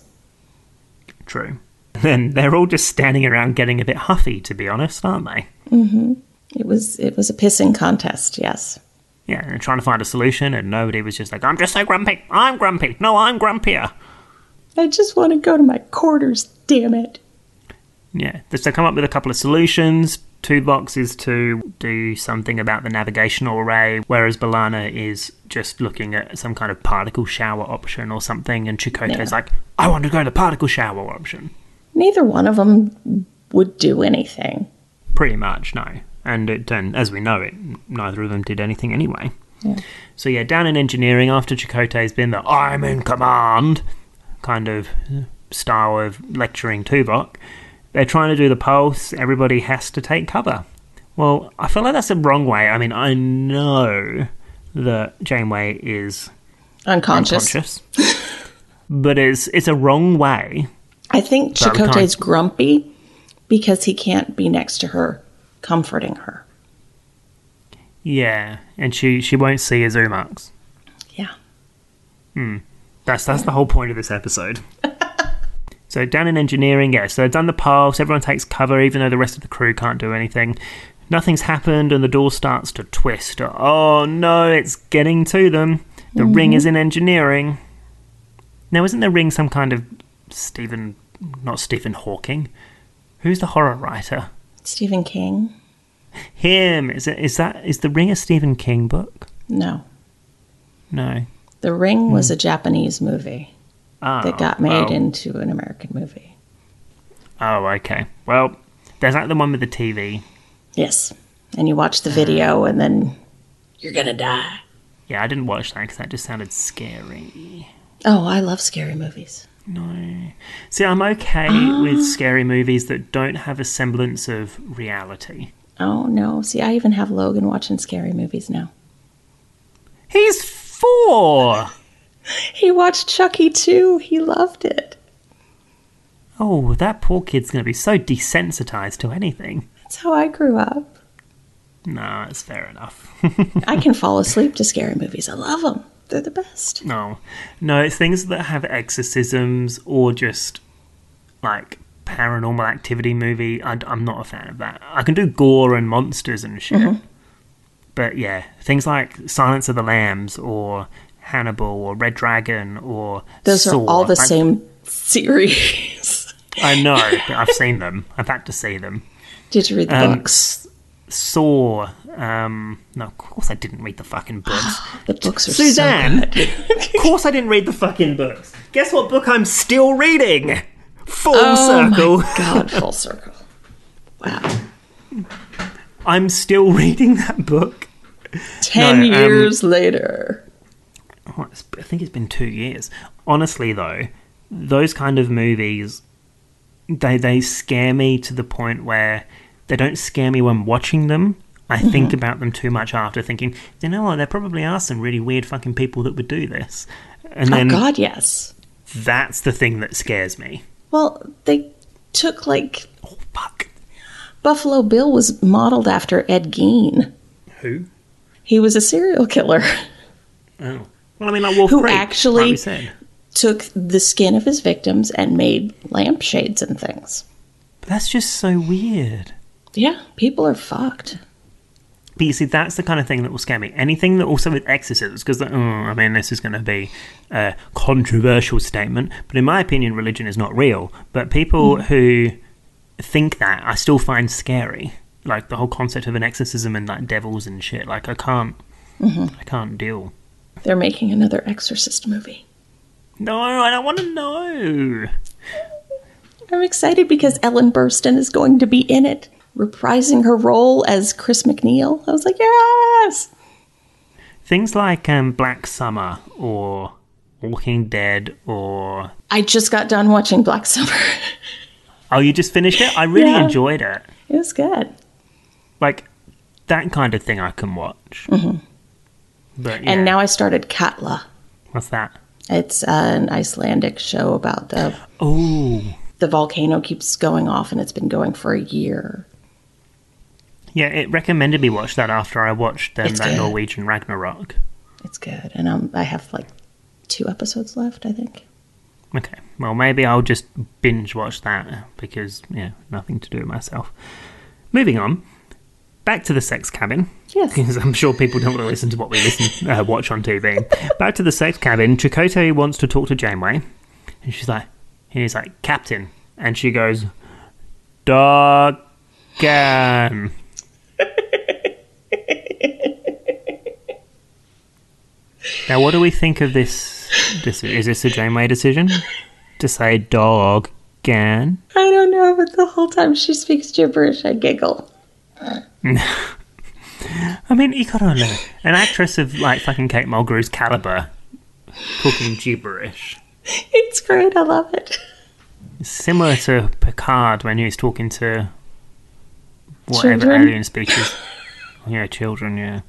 True. Then they're all just standing around getting a bit huffy, to be honest, aren't they? Mm-hmm. It was it was a pissing contest, yes. Yeah, and trying to find a solution, and nobody was just like, I'm just so grumpy. I'm grumpy. No, I'm grumpier. I just want to go to my quarters, damn it. Yeah, so come up with a couple of solutions. Tuvok's to do something about the navigational array, whereas B'Elanna is just looking at some kind of particle shower option or something, and Chakotay's Yeah. like, I want to go to the particle shower option. Neither one of them would do anything. Pretty much, no. And it, and as we know it, neither of them did anything anyway. Yeah. So yeah, down in engineering, after Chakotay's been the I'm in command kind of style of lecturing Tuvok, they're trying to do the pulse. Everybody has to take cover. Well, I feel like that's the wrong way. I mean, I know that Janeway is Unconscious. unconscious, but it's it's a wrong way. I think But we can't- Chakotay's grumpy because he can't be next to her, comforting her. Yeah, and she she won't see his marks. Yeah. Hmm. That's that's the whole point of this episode. *laughs* so down in engineering, yeah, so they've done the pulse, everyone takes cover, even though the rest of the crew can't do anything. Nothing's happened, and the door starts to twist. Oh no, it's getting to them. The ring is mm-hmm. in engineering. Now, isn't the ring some kind of Stephen, not Stephen Hawking? Who's the horror writer? Stephen King? Him. Is it? Is that? Is the ring a Stephen King book? No. No. The Ring was hmm. a Japanese movie Oh, that ah, got made oh. into an American movie. Oh, okay. Well, there's like the one with the TV. Yes. And you watch the video ah. and then you're going to die. Yeah, I didn't watch that because that just sounded scary. Oh, I love scary movies. No. See, I'm okay Ah. with scary movies that don't have a semblance of reality. Oh, no. See, I even have Logan watching scary movies now. He's four! *laughs* He watched Chucky too. He loved it. Oh, that poor kid's going to be so desensitized to anything. That's how I grew up. No, it's fair enough. *laughs* I can fall asleep to scary movies. I love them. They're the best. no. No, it's things that have exorcisms or just like paranormal activity movie. I, am not a fan of that. I can do gore and monsters and shit. Mm-hmm. But yeah, things like Silence of the Lambs or Hannibal or Red Dragon or Those Saw, are all the I- same series. I know, *laughs* but I've seen them. I've had to see them. Did you read the Um, books? Saw. Um, no, of course I didn't read the fucking books. *gasps* The books are Suzanne! so of course I didn't read the fucking books. Guess what book I'm still reading? Full oh circle. my god, *laughs* full circle. Wow. I'm still *laughs* reading that book. Ten No, um, years later. Oh, I think it's been two years. Honestly, though, those kind of movies, they they scare me to the point where they don't scare me when watching them. I think about them too much after, thinking, you know what? There probably are some really weird fucking people that would do this, and Oh then god, yes. that's the thing that scares me. Well, they took like Oh fuck! Buffalo Bill was modeled after Ed Gein. Who? He was a serial killer. Oh, well, I mean, like Wolf Who Creek, actually- like. Took the skin of his victims and made lampshades and things. But that's just so weird. Yeah, people are fucked. But you see, that's the kind of thing that will scare me. Anything that also with exorcisms, because, oh, I mean, this is going to be a controversial statement, but in my opinion, religion is not real. But people mm. who think that, I still find scary. Like the whole concept of an exorcism and like devils and shit. Like I can't, I can't deal. They're making another Exorcist movie. No, I don't want to know. I'm excited because Ellen Burstyn is going to be in it, reprising her role as Chris MacNeil. I was like, yes! Things like um, Black Summer or Walking Dead or I just got done watching Black Summer. *laughs* oh, you just finished it. I really Yeah. enjoyed it. it was good. like that kind of thing I can watch. But yeah, And now I started Katla. what's that? It's uh, an Icelandic show about the Oh, the volcano keeps going off and it's been going for a year. yeah. It recommended me watch that after I watched um, that good. Norwegian Ragnarok. It's good, and um, I have like two episodes left. I think. Okay, well, maybe I'll just binge watch that because, yeah, nothing to do with myself. Moving on, back to the sex cabin. Yes. *laughs* Because I'm sure people don't want to listen to what we listen uh, watch on TV. *laughs* back to the sex cabin. Chakotay wants to talk to Janeway, and she's like, and he's like, Captain, and she goes, Dog can. *laughs* now, what do we think of this? This is this a Janeway decision to say dog can? I don't know, but the whole time she speaks gibberish, I giggle. *laughs* I mean, you gotta know an actress of like fucking Kate Mulgrew's caliber talking gibberish. It's great. I love it. Similar to Picard when he was talking to whatever Children? alien species. *laughs* yeah, children. Yeah.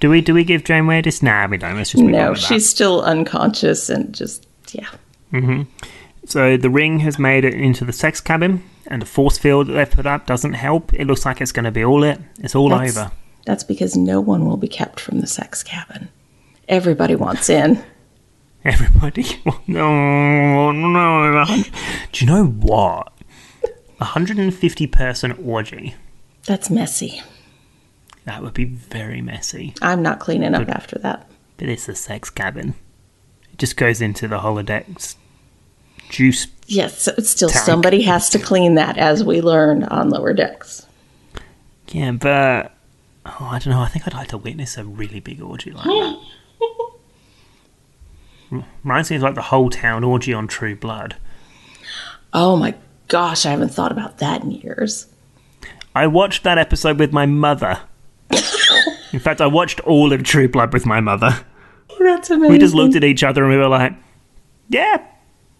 Do we do we give Janeway this? Nah, we don't. Let's just No, she's still unconscious and just yeah. Mm-hmm. So the ring has made it into the sex cabin, and the force field that they've put up doesn't help. It looks like it's going to be all it. It's all That's, over. That's because no one will be kept from the sex cabin. Everybody wants in. *laughs* Everybody, no, no. Do you know what? A hundred and fifty person orgy. That's messy. That would be very messy. I'm not cleaning up after that. But it's a sex cabin. It just goes into the holodecks juice. Yes, so it's still Tank. somebody has to clean that, as we learned on lower decks. Yeah, but oh, I don't know. I think I'd like to witness a really big orgy like that. *gasps* Mine seems like the whole town orgy on True Blood. Oh my gosh, I haven't thought about that in years. I watched that episode with my mother. In fact, I watched all of True Blood with my mother. Oh, that's amazing. We just looked at each other and we were like, "Yeah,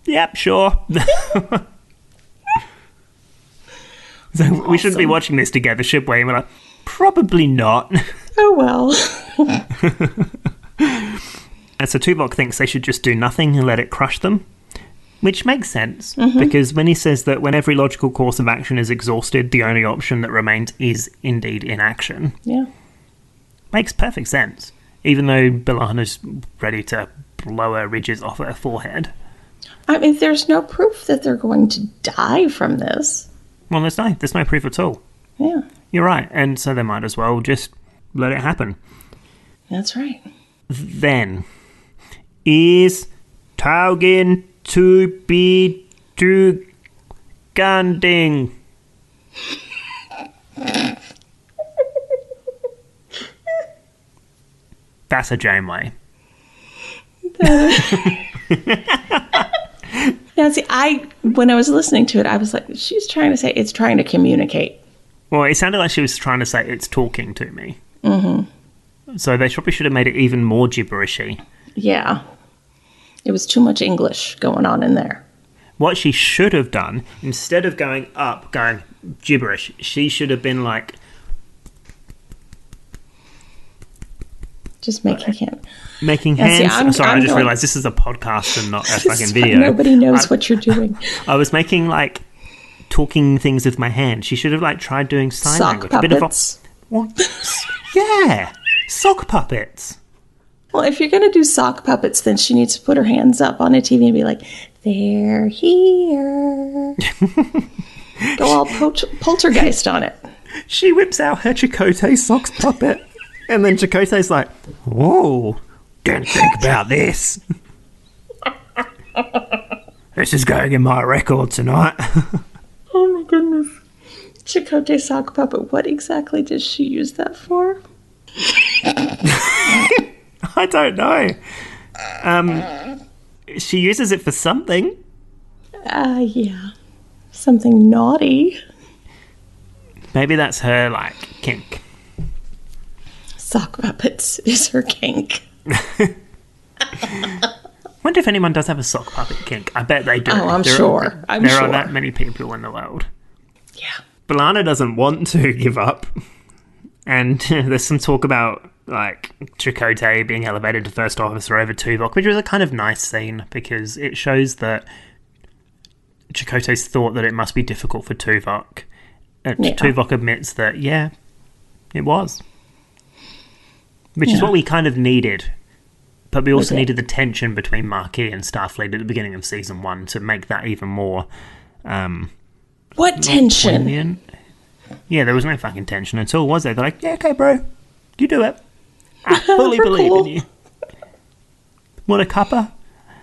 yep, sure." *laughs* so we shouldn't be watching this together, should we? And we're like, "Probably not." *laughs* Oh well. *laughs* And so Tuvok thinks they should just do nothing and let it crush them, which makes sense mm-hmm. because when he says that when every logical course of action is exhausted, the only option that remains is indeed inaction, yeah. Makes perfect sense. Even though B'Elanna's ready to blow her ridges off her forehead. I mean, there's no proof that they're going to die from this. Well, there's no, there's no proof at all. Yeah, You're right, and so they might as well just let it happen. that's right. Then, is Taugen to be to Ganding? That's a Janeway. *laughs* Now, see, I when I was listening to it, I was like, she's trying to say it's trying to communicate. Well, it sounded like she was trying to say it's talking to me. Mm-hmm. So they probably should have made it even more gibberishy. Yeah, it was too much English going on in there. What she should have done, instead of going up, going gibberish, she should have been like, Just making him. making Yeah, see, hands. I'm- Sorry, i I'm just going- realised this is a podcast and not *laughs* a fucking video. Nobody knows I, what you're doing. *laughs* I was making like talking things with my hand. She should have like tried doing sign Sock language. A bit of a- puppets. Yeah, sock puppets. Well, if you're going to do sock puppets, then she needs to put her hands up on a TV and be like, "They're here." *laughs* Go all pol- poltergeist on it. She whips out her Chakotay socks puppet, and then Chakotay's like, "Whoa, don't think about this." *laughs* this is going in my record tonight. *laughs* Oh my goodness. Chakotay sock puppet. What exactly does she use that for? *laughs* I don't know. Um, she uses it for something. Uh, yeah. Something naughty. Maybe that's her like kink. Sock puppets *laughs* is her kink. *laughs* Wonder if anyone does have a sock puppet kink. I bet they do. Oh, I'm There are- sure. I'm there sure. are that many people in the world. Yeah. Balana doesn't want to *laughs* give up, and there's some talk about like Chakotay being elevated to first officer over Tuvok, which was a kind of nice scene because it shows that Chakotay's thought that it must be difficult for Tuvok. Uh, Yeah. Tuvok admits that, yeah, it was. Which is what we kind of needed. But we also it? needed the tension between Maquis and Starfleet at the beginning of season one to make that even more um, What tension? poignant. Yeah, there was no fucking tension at all, was there? They're like, yeah, okay, bro, you do it. I *laughs* fully believe cool. in you. What a cuppa?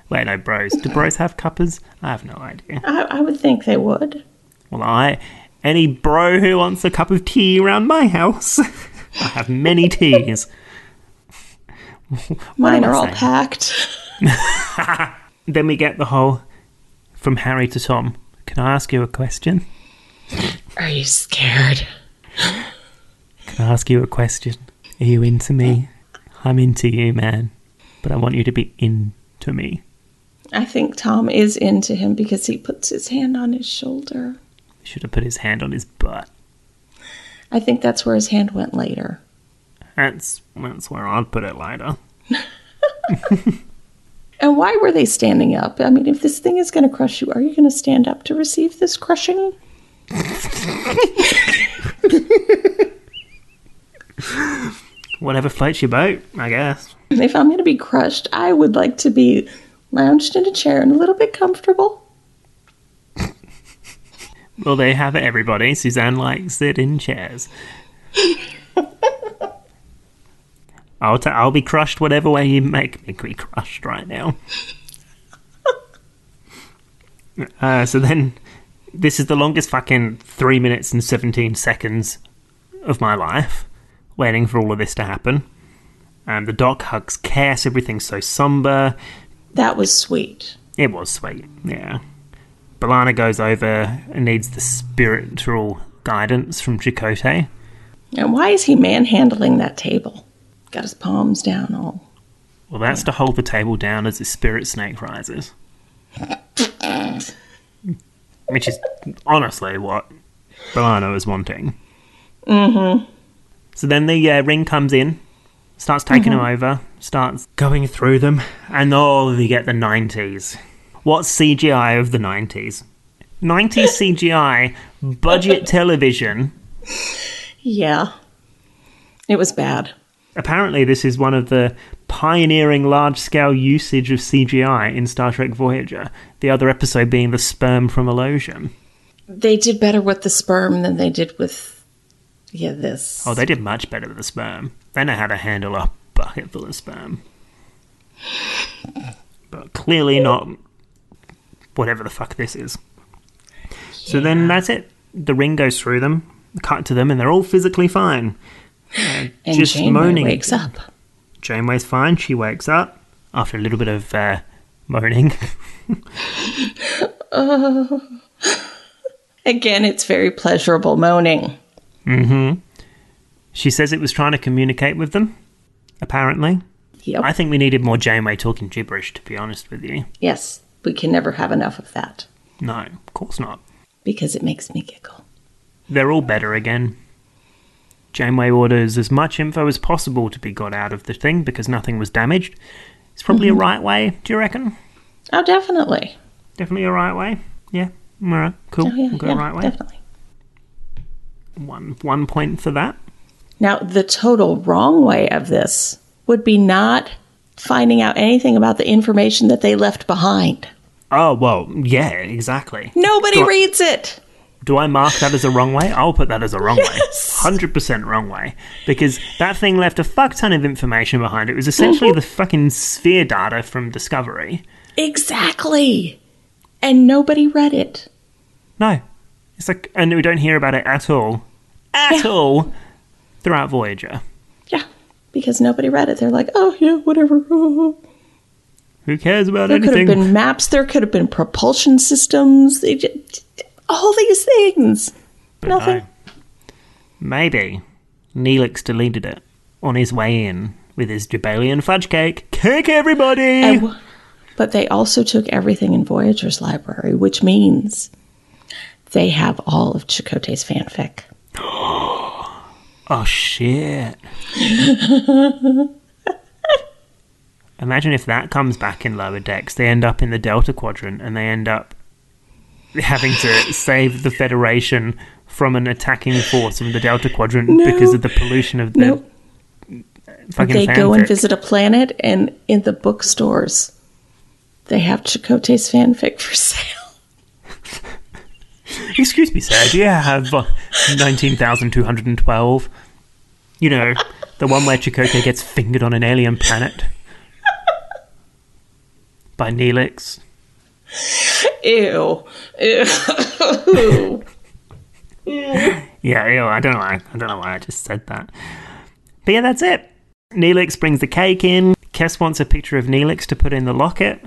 Wait, no, bros. Do bros have cuppers? I have no idea. I, I would think they would. Well, I any bro who wants a cup of tea around my house, *laughs* I have many teas. *laughs* Mine are all saying? packed. *laughs* Then we get the whole from Harry to Tom. Can I ask you a question? Are you scared? Can I ask you a question? Are you into me? I'm into you, man. But I want you to be into me. I think Tom is into him because he puts his hand on his shoulder. He should have put his hand on his butt. I think that's where his hand went later. That's that's where I'd put it later. *laughs* And why were they standing up? I mean, if this thing is going to crush you, are you going to stand up to receive this crushing? *laughs* Whatever floats your boat, I guess. If I'm going to be crushed, I would like to be lounged in a chair and a little bit comfortable. *laughs* Well, they have everybody. Suzanne likes it in chairs. I'll, t- I'll be crushed whatever way you make me be crushed right now. *laughs* uh, so then, this is the longest fucking 3 minutes and 17 seconds of my life, waiting for all of this to happen. And the doc hugs Kes, everything's so somber. That was sweet. It was sweet, yeah. B'Elanna goes over and needs the spiritual guidance from Chakotay. And why is he manhandling that table? Got his palms down all. Well, that's to hold the table down as the spirit snake rises. Which is honestly what B'Elanna is wanting. Mm-hmm. So then the uh, ring comes in, starts taking them over, starts going through them, and oh, you get the 90s. What CGI of the 90s? 90s CGI, budget *laughs* television. Yeah. It was bad. Apparently, this is one of the pioneering large scale usage of CGI in Star Trek Voyager, the other episode being the sperm from Illusion. They did better with the sperm than they did with, yeah, this. Oh, they did much better with the sperm. They know how to handle a bucket full of sperm. But clearly not whatever the fuck this is. So then that's it. The ring goes through them, cut to them, and they're all physically fine. And just Janeway moaning. wakes up. Janeway's fine. She wakes up after a little bit of uh, moaning. *laughs* Again, it's very pleasurable moaning. Mm-hmm. she says it was trying to communicate with them, apparently. Yep. I think we needed more Janeway talking gibberish, to be honest with you. yes, we can never have enough of that No, of course not. because it makes me giggle. They're all better again. Janeway orders as much info as possible to be got out of the thing because nothing was damaged. It's probably Mm-hmm. a right way, do you reckon? Oh, definitely. Definitely a right way. Yeah. All right. Cool. Oh, yeah, we'll go yeah, right way. definitely. One one point for that. Now, the total wrong way of this would be not finding out anything about the information that they left behind. Oh well, yeah, exactly. Nobody I- reads it. Do I mark that as a wrong way? I'll put that as a wrong Yes. way. Hundred percent wrong way. Because that thing left a fuck ton of information behind. It was essentially mm-hmm. the fucking sphere data from Discovery. Exactly. And nobody read it. No. It's like and we don't hear about it at all. At Yeah. all throughout Voyager. Yeah, because nobody read it. They're like, oh, yeah, whatever. Who cares about anything? There could have been maps, there could have been propulsion systems, they just, all these things. But Nothing. no. Maybe Neelix deleted it on his way in with his Jabalian fudge cake. Cake everybody! W- but they also took everything in Voyager's library, which means they have all of Chakotay's fanfic. *gasps* Oh shit. *laughs* Imagine if that comes back in lower decks. They end up in the Delta Quadrant and they end up having to save the Federation from an attacking force from the Delta Quadrant No. because of the pollution of the Nope. fucking they go and visit a planet, and in the bookstores, they have Chakotay's fanfic for *laughs* sale. *laughs* Excuse me, sir. Do you have uh, nineteen thousand two hundred and twelve? You know, the one where Chakotay gets fingered on an alien planet by Neelix. Ew. Ew. Yeah, ew, I don't know. Why, I don't know why I just said that. But yeah, that's it. Neelix brings the cake in. Kes wants a picture of Neelix to put in the locket,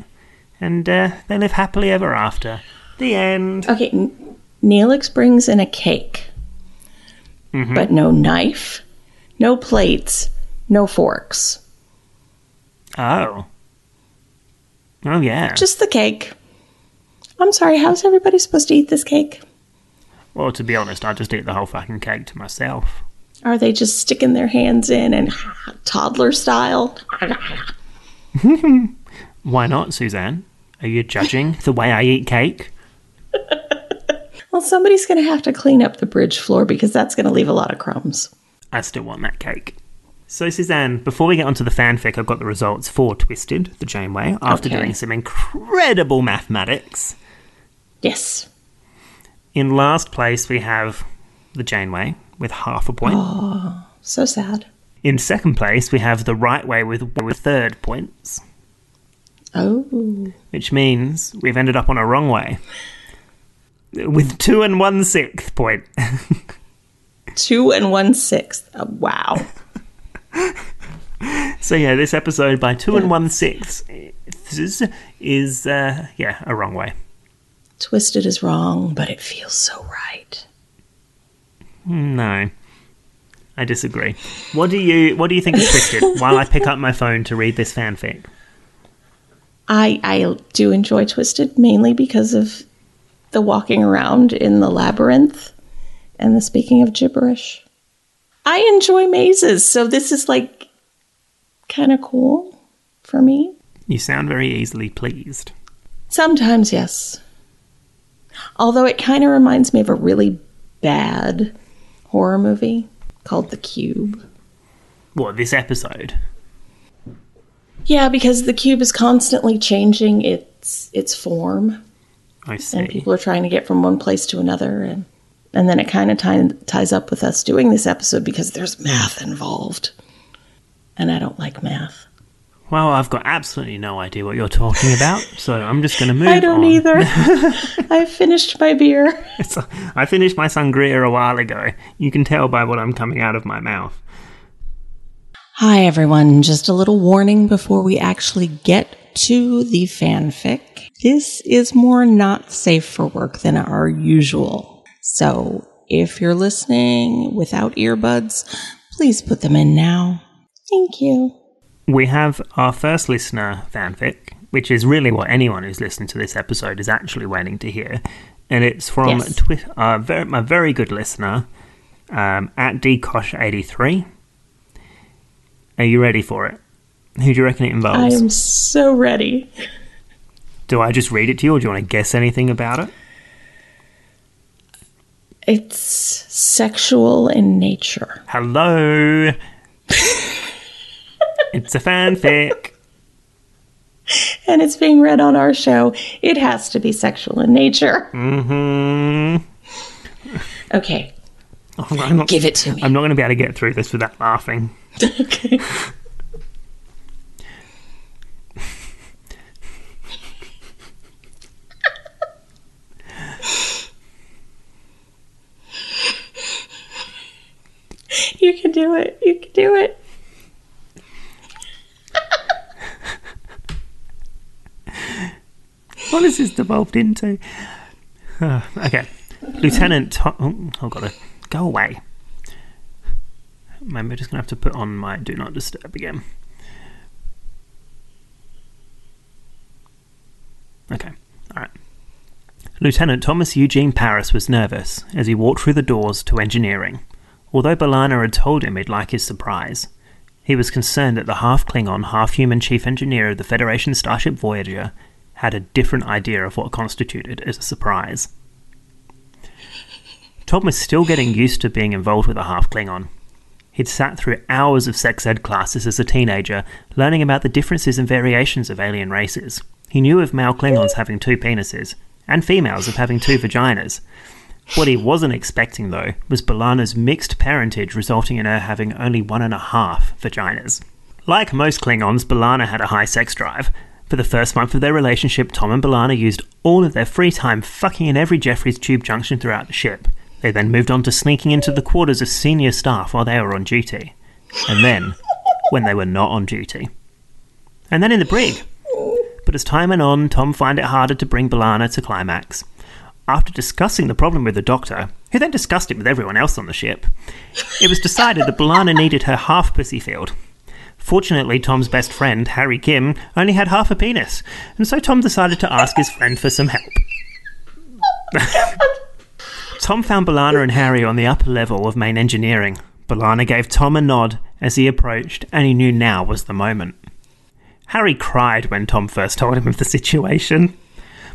and uh, they live happily ever after. The end. okay, N- Neelix brings in a cake, but no knife, no plates, no forks. Oh. Oh yeah. Just the cake. I'm sorry, how's everybody supposed to eat this cake? Well, to be honest, I just eat the whole fucking cake to myself. Are they just sticking their hands in and *laughs* toddler style? *laughs* Why not, Suzanne? Are you judging the way I eat cake? *laughs* Well, somebody's going to have to clean up the bridge floor because that's going to leave a lot of crumbs. I still want that cake. So, Suzanne, before we get onto the fanfic, I've got the results for Twisted, the Janeway, after Okay. doing some incredible mathematics. Yes. In last place, we have the Janeway with half a point. Oh, so sad. In second place, we have the Right Way with, with third points, Oh. which means we've ended up on a wrong way with two and one sixth point. *laughs* Two and one sixth. Oh, wow. *laughs* So yeah, this episode by two and one sixths is, is uh, yeah a wrong way. Twisted is wrong, but it feels so right. No, I disagree. What do you What do you think of Twisted? *laughs* While I pick up my phone to read this fanfic, I I do enjoy Twisted mainly because of the walking around in the labyrinth and the speaking of gibberish. I enjoy mazes, so this is like kind of cool for me. you sound very easily pleased. Sometimes, yes. Although it kind of reminds me of a really bad horror movie called The Cube. What this episode? Yeah, because the cube is constantly changing its its form, I see. and people are trying to get from one place to another, and and then it kind of tie, ties up with us doing this episode because there's math involved, and I don't like math. Well, I've got absolutely no idea what you're talking about, so I'm just going to move I don't on. either. *laughs* I finished my beer. I finished my sangria a while ago. You can tell by what I'm coming out of my mouth. Hi, everyone. Just a little warning before we actually get to the fanfic. This is more not safe for work than our usual. So if you're listening without earbuds, please put them in now. Thank you. We have our first listener fanfic, which is really what anyone who's listening to this episode is actually waiting to hear. And it's from Yes. twi- uh, very, my very good listener um, at dkosh83. Are you ready for it? Who do you reckon it involves? I am so ready. Do I just read it to you, or do you want to guess anything about it? It's sexual in nature. Hello! It's a fanfic. *laughs* And it's being read on our show. It has to be sexual in nature. Mm-hmm. Okay, I'm not, give it to me. I'm not going to be able to get through this without laughing. okay. *laughs* You can do it. You can do it. What has this devolved into? Uh, okay. Lieutenant Tom. Oh, oh, God. Go away. Maybe I'm just going to have to put on my Do Not Disturb again. Okay. Alright. Lieutenant Thomas Eugene Paris was nervous as he walked through the doors to engineering. Although B'Elanna had told him he'd like his surprise, he was concerned that the half Klingon, half human chief engineer of the Federation starship Voyager had a different idea of what constituted as a surprise. Tom was still getting used to being involved with a half Klingon. He'd sat through hours of sex ed classes as a teenager, learning about the differences and variations of alien races. He knew of male Klingons having two penises, and females of having two vaginas. What he wasn't expecting, though, was B'Elanna's mixed parentage resulting in her having only one and a half vaginas. Like most Klingons, B'Elanna had a high sex drive. For the first month of their relationship, Tom and B'Elanna used all of their free time fucking in every Jefferies tube junction throughout the ship. They then moved on to sneaking into the quarters of senior staff while they were on duty. And then, when they were not on duty. And then in the brig. But as time went on, Tom found it harder to bring B'Elanna to climax. After discussing the problem with the doctor, who then discussed it with everyone else on the ship, it was decided that B'Elanna needed her half pussy filled. Fortunately, Tom's best friend, Harry Kim, only had half a penis, and so Tom decided to ask his friend for some help. *laughs* Tom found B'Elanna and Harry on the upper level of main engineering. B'Elanna gave Tom a nod as he approached, and he knew now was the moment. Harry cried when Tom first told him of the situation,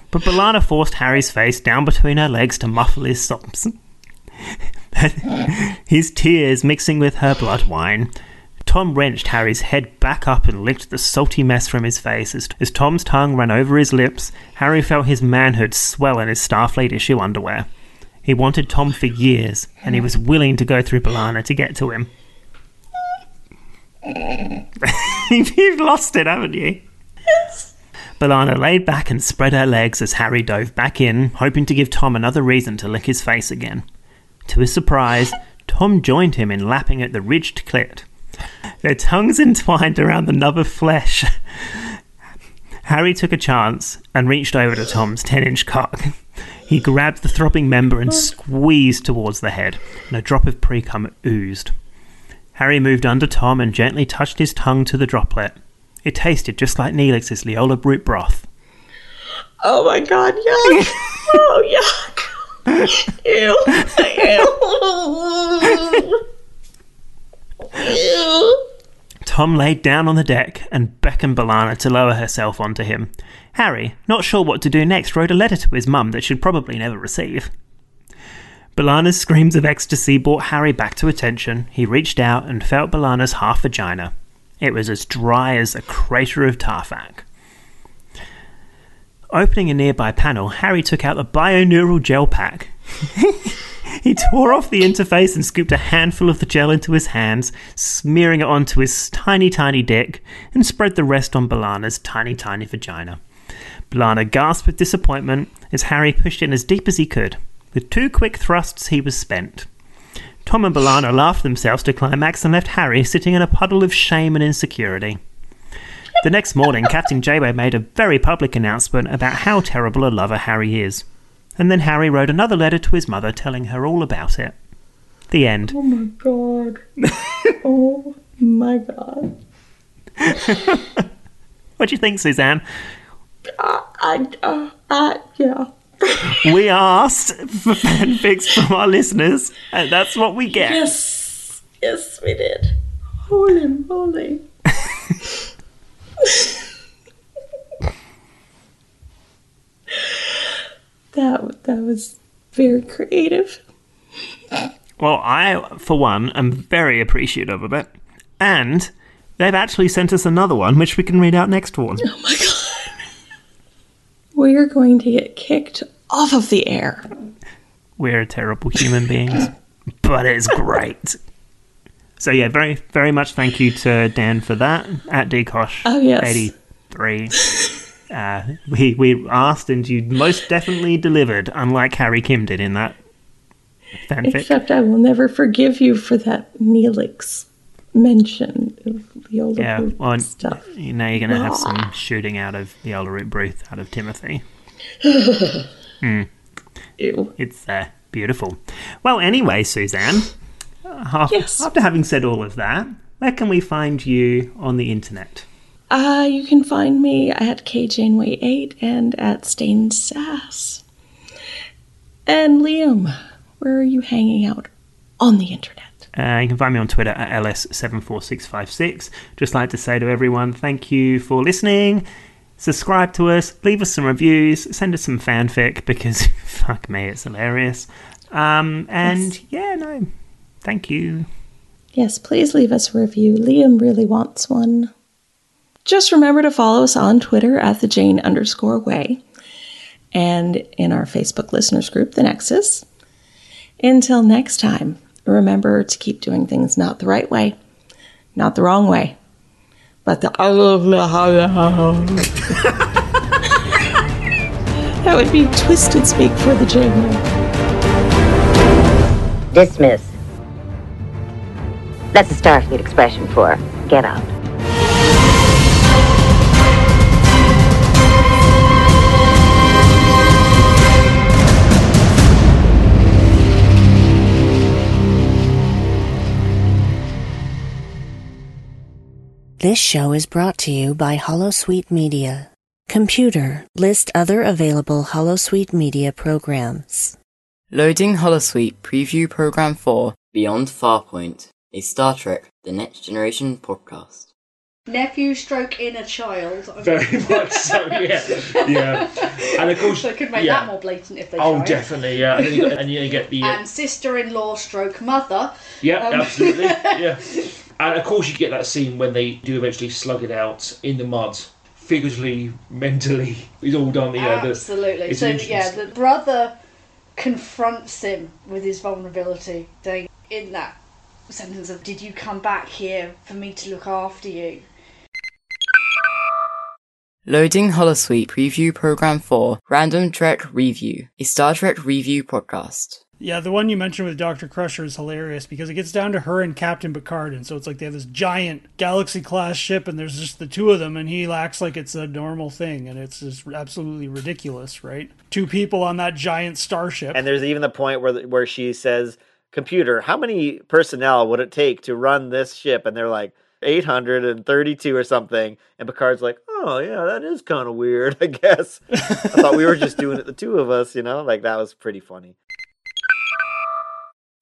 but B'Elanna forced Harry's face down between her legs to muffle his sobs. *laughs* his tears mixing with her blood wine. Tom wrenched Harry's head back up and licked the salty mess from his face. As, as Tom's tongue ran over his lips, Harry felt his manhood swell in his Starfleet issue underwear. He wanted Tom for years, and he was willing to go through B'Elanna to get to him. *laughs* You've lost it, haven't you? Yes. B'Elanna laid back and spread her legs as Harry dove back in, hoping to give Tom another reason to lick his face again. To his surprise, Tom joined him in lapping at the ridged clit. *laughs* Their tongues entwined around the nub of flesh. Harry took a chance and reached over to Tom's 10 inch cock. He grabbed the throbbing member and squeezed towards the head, and a drop of precum oozed. Harry moved under Tom and gently touched his tongue to the droplet. It tasted just like Neelix's Leola root broth. Oh my god, yuck! *laughs* oh, yuck! Ew! Ew! *laughs* Tom laid down on the deck and beckoned B'Elanna to lower herself onto him. Harry, not sure what to do next, wrote a letter to his mum that she'd probably never receive. B'Elanna's screams of ecstasy brought Harry back to attention. He reached out and felt B'Elanna's half vagina. It was as dry as a crater of Tarfak. Opening a nearby panel, Harry took out the bioneural gel pack. *laughs* he tore off the interface and scooped a handful of the gel into his hands, smearing it onto his tiny, tiny dick, and spread the rest on B'Elanna's tiny, tiny vagina. B'Elanna gasped with disappointment as Harry pushed in as deep as he could. With two quick thrusts, he was spent. Tom and B'Elanna laughed themselves to climax and left Harry sitting in a puddle of shame and insecurity. The next morning, Captain Janeway made a very public announcement about how terrible a lover Harry is. And then Harry wrote another letter to his mother telling her all about it. The end. Oh my god. *laughs* oh my god. *laughs* what do you think, Suzanne? Uh, I, uh, uh, yeah. *laughs* we asked for fanfics from our listeners, and that's what we get. Yes, yes, we did. Holy moly. That that was very creative. Well, I, for one, am very appreciative of it, and they've actually sent us another one, which we can read out next one. Oh my god. We're going to get kicked off of the air. We're terrible human beings, but it's great. So yeah, very very much thank you to Dan for that at Dkosh Oh, yes. eighty three. Uh, we we asked and you most definitely delivered, unlike Harry Kim did in that fanfic. Except I will never forgive you for that Neelix mention of the old yeah, well, stuff. now you're going to have some shooting out of the Elderroot Bruth out of Timothy. *sighs* Ew. It's uh, beautiful. Well, anyway, Suzanne, uh, Yes. after having said all of that, where can we find you on the internet? Uh, you can find me at KJaneway8 and at Stain Sass. And Liam, where are you hanging out on the internet? Uh, you can find me on Twitter at ls74656. Just like to say to everyone, thank you for listening. Subscribe to us, leave us some reviews, send us some fanfic because *laughs* fuck me, it's hilarious. Um, and yeah, no, thank you. Yes, please leave us a review. Liam really wants one. Just remember to follow us on Twitter at the Jane underscore way and in our Facebook listeners group, The Nexus. Until next time, remember to keep doing things not the right way, not the wrong way, but the I love *laughs* that would be twisted speak for the Jane. Dismiss. That's a Starfleet expression for get out. This show is brought to you by Holosuite Media. Computer, list other available Holosuite Media programs. Loading Holosuite Preview Program 4 Beyond Farpoint, a Star Trek The Next Generation podcast. Nephew stroke inner child. I'm- *laughs* Very much so, yeah. Yeah. And of course, They could make yeah. that more blatant if they Oh, tried. definitely, yeah. And then you, and you get the. Uh, And sister-in-law stroke mother. yeah, um, absolutely. *laughs* Yeah. And of course, you get that scene when they do eventually slug it out in the mud. Figuratively, mentally, *laughs* it's all done. Yeah, the- Absolutely. it's So interesting- yeah, the brother confronts him with his vulnerability, saying in that sentence of "Did you come back here for me to look after you?" Loading Holosuite Preview Program 4 Random Trek Review, a Star Trek review podcast. Yeah, the one you mentioned with Dr. Crusher is hilarious because it gets down to her and Captain Picard, and so it's like they have this giant galaxy class ship, and there's just the two of them, and he acts like it's a normal thing, and it's just absolutely ridiculous, right? Two people on that giant starship. And there's even the point where where she says, "Computer, how many personnel would it take to run this ship?" And they're like, 832 or something. And Picard's like, "Oh yeah, that is kind of weird, *laughs* I guess." I thought we were just doing it the two of us, you know? Like that was pretty funny.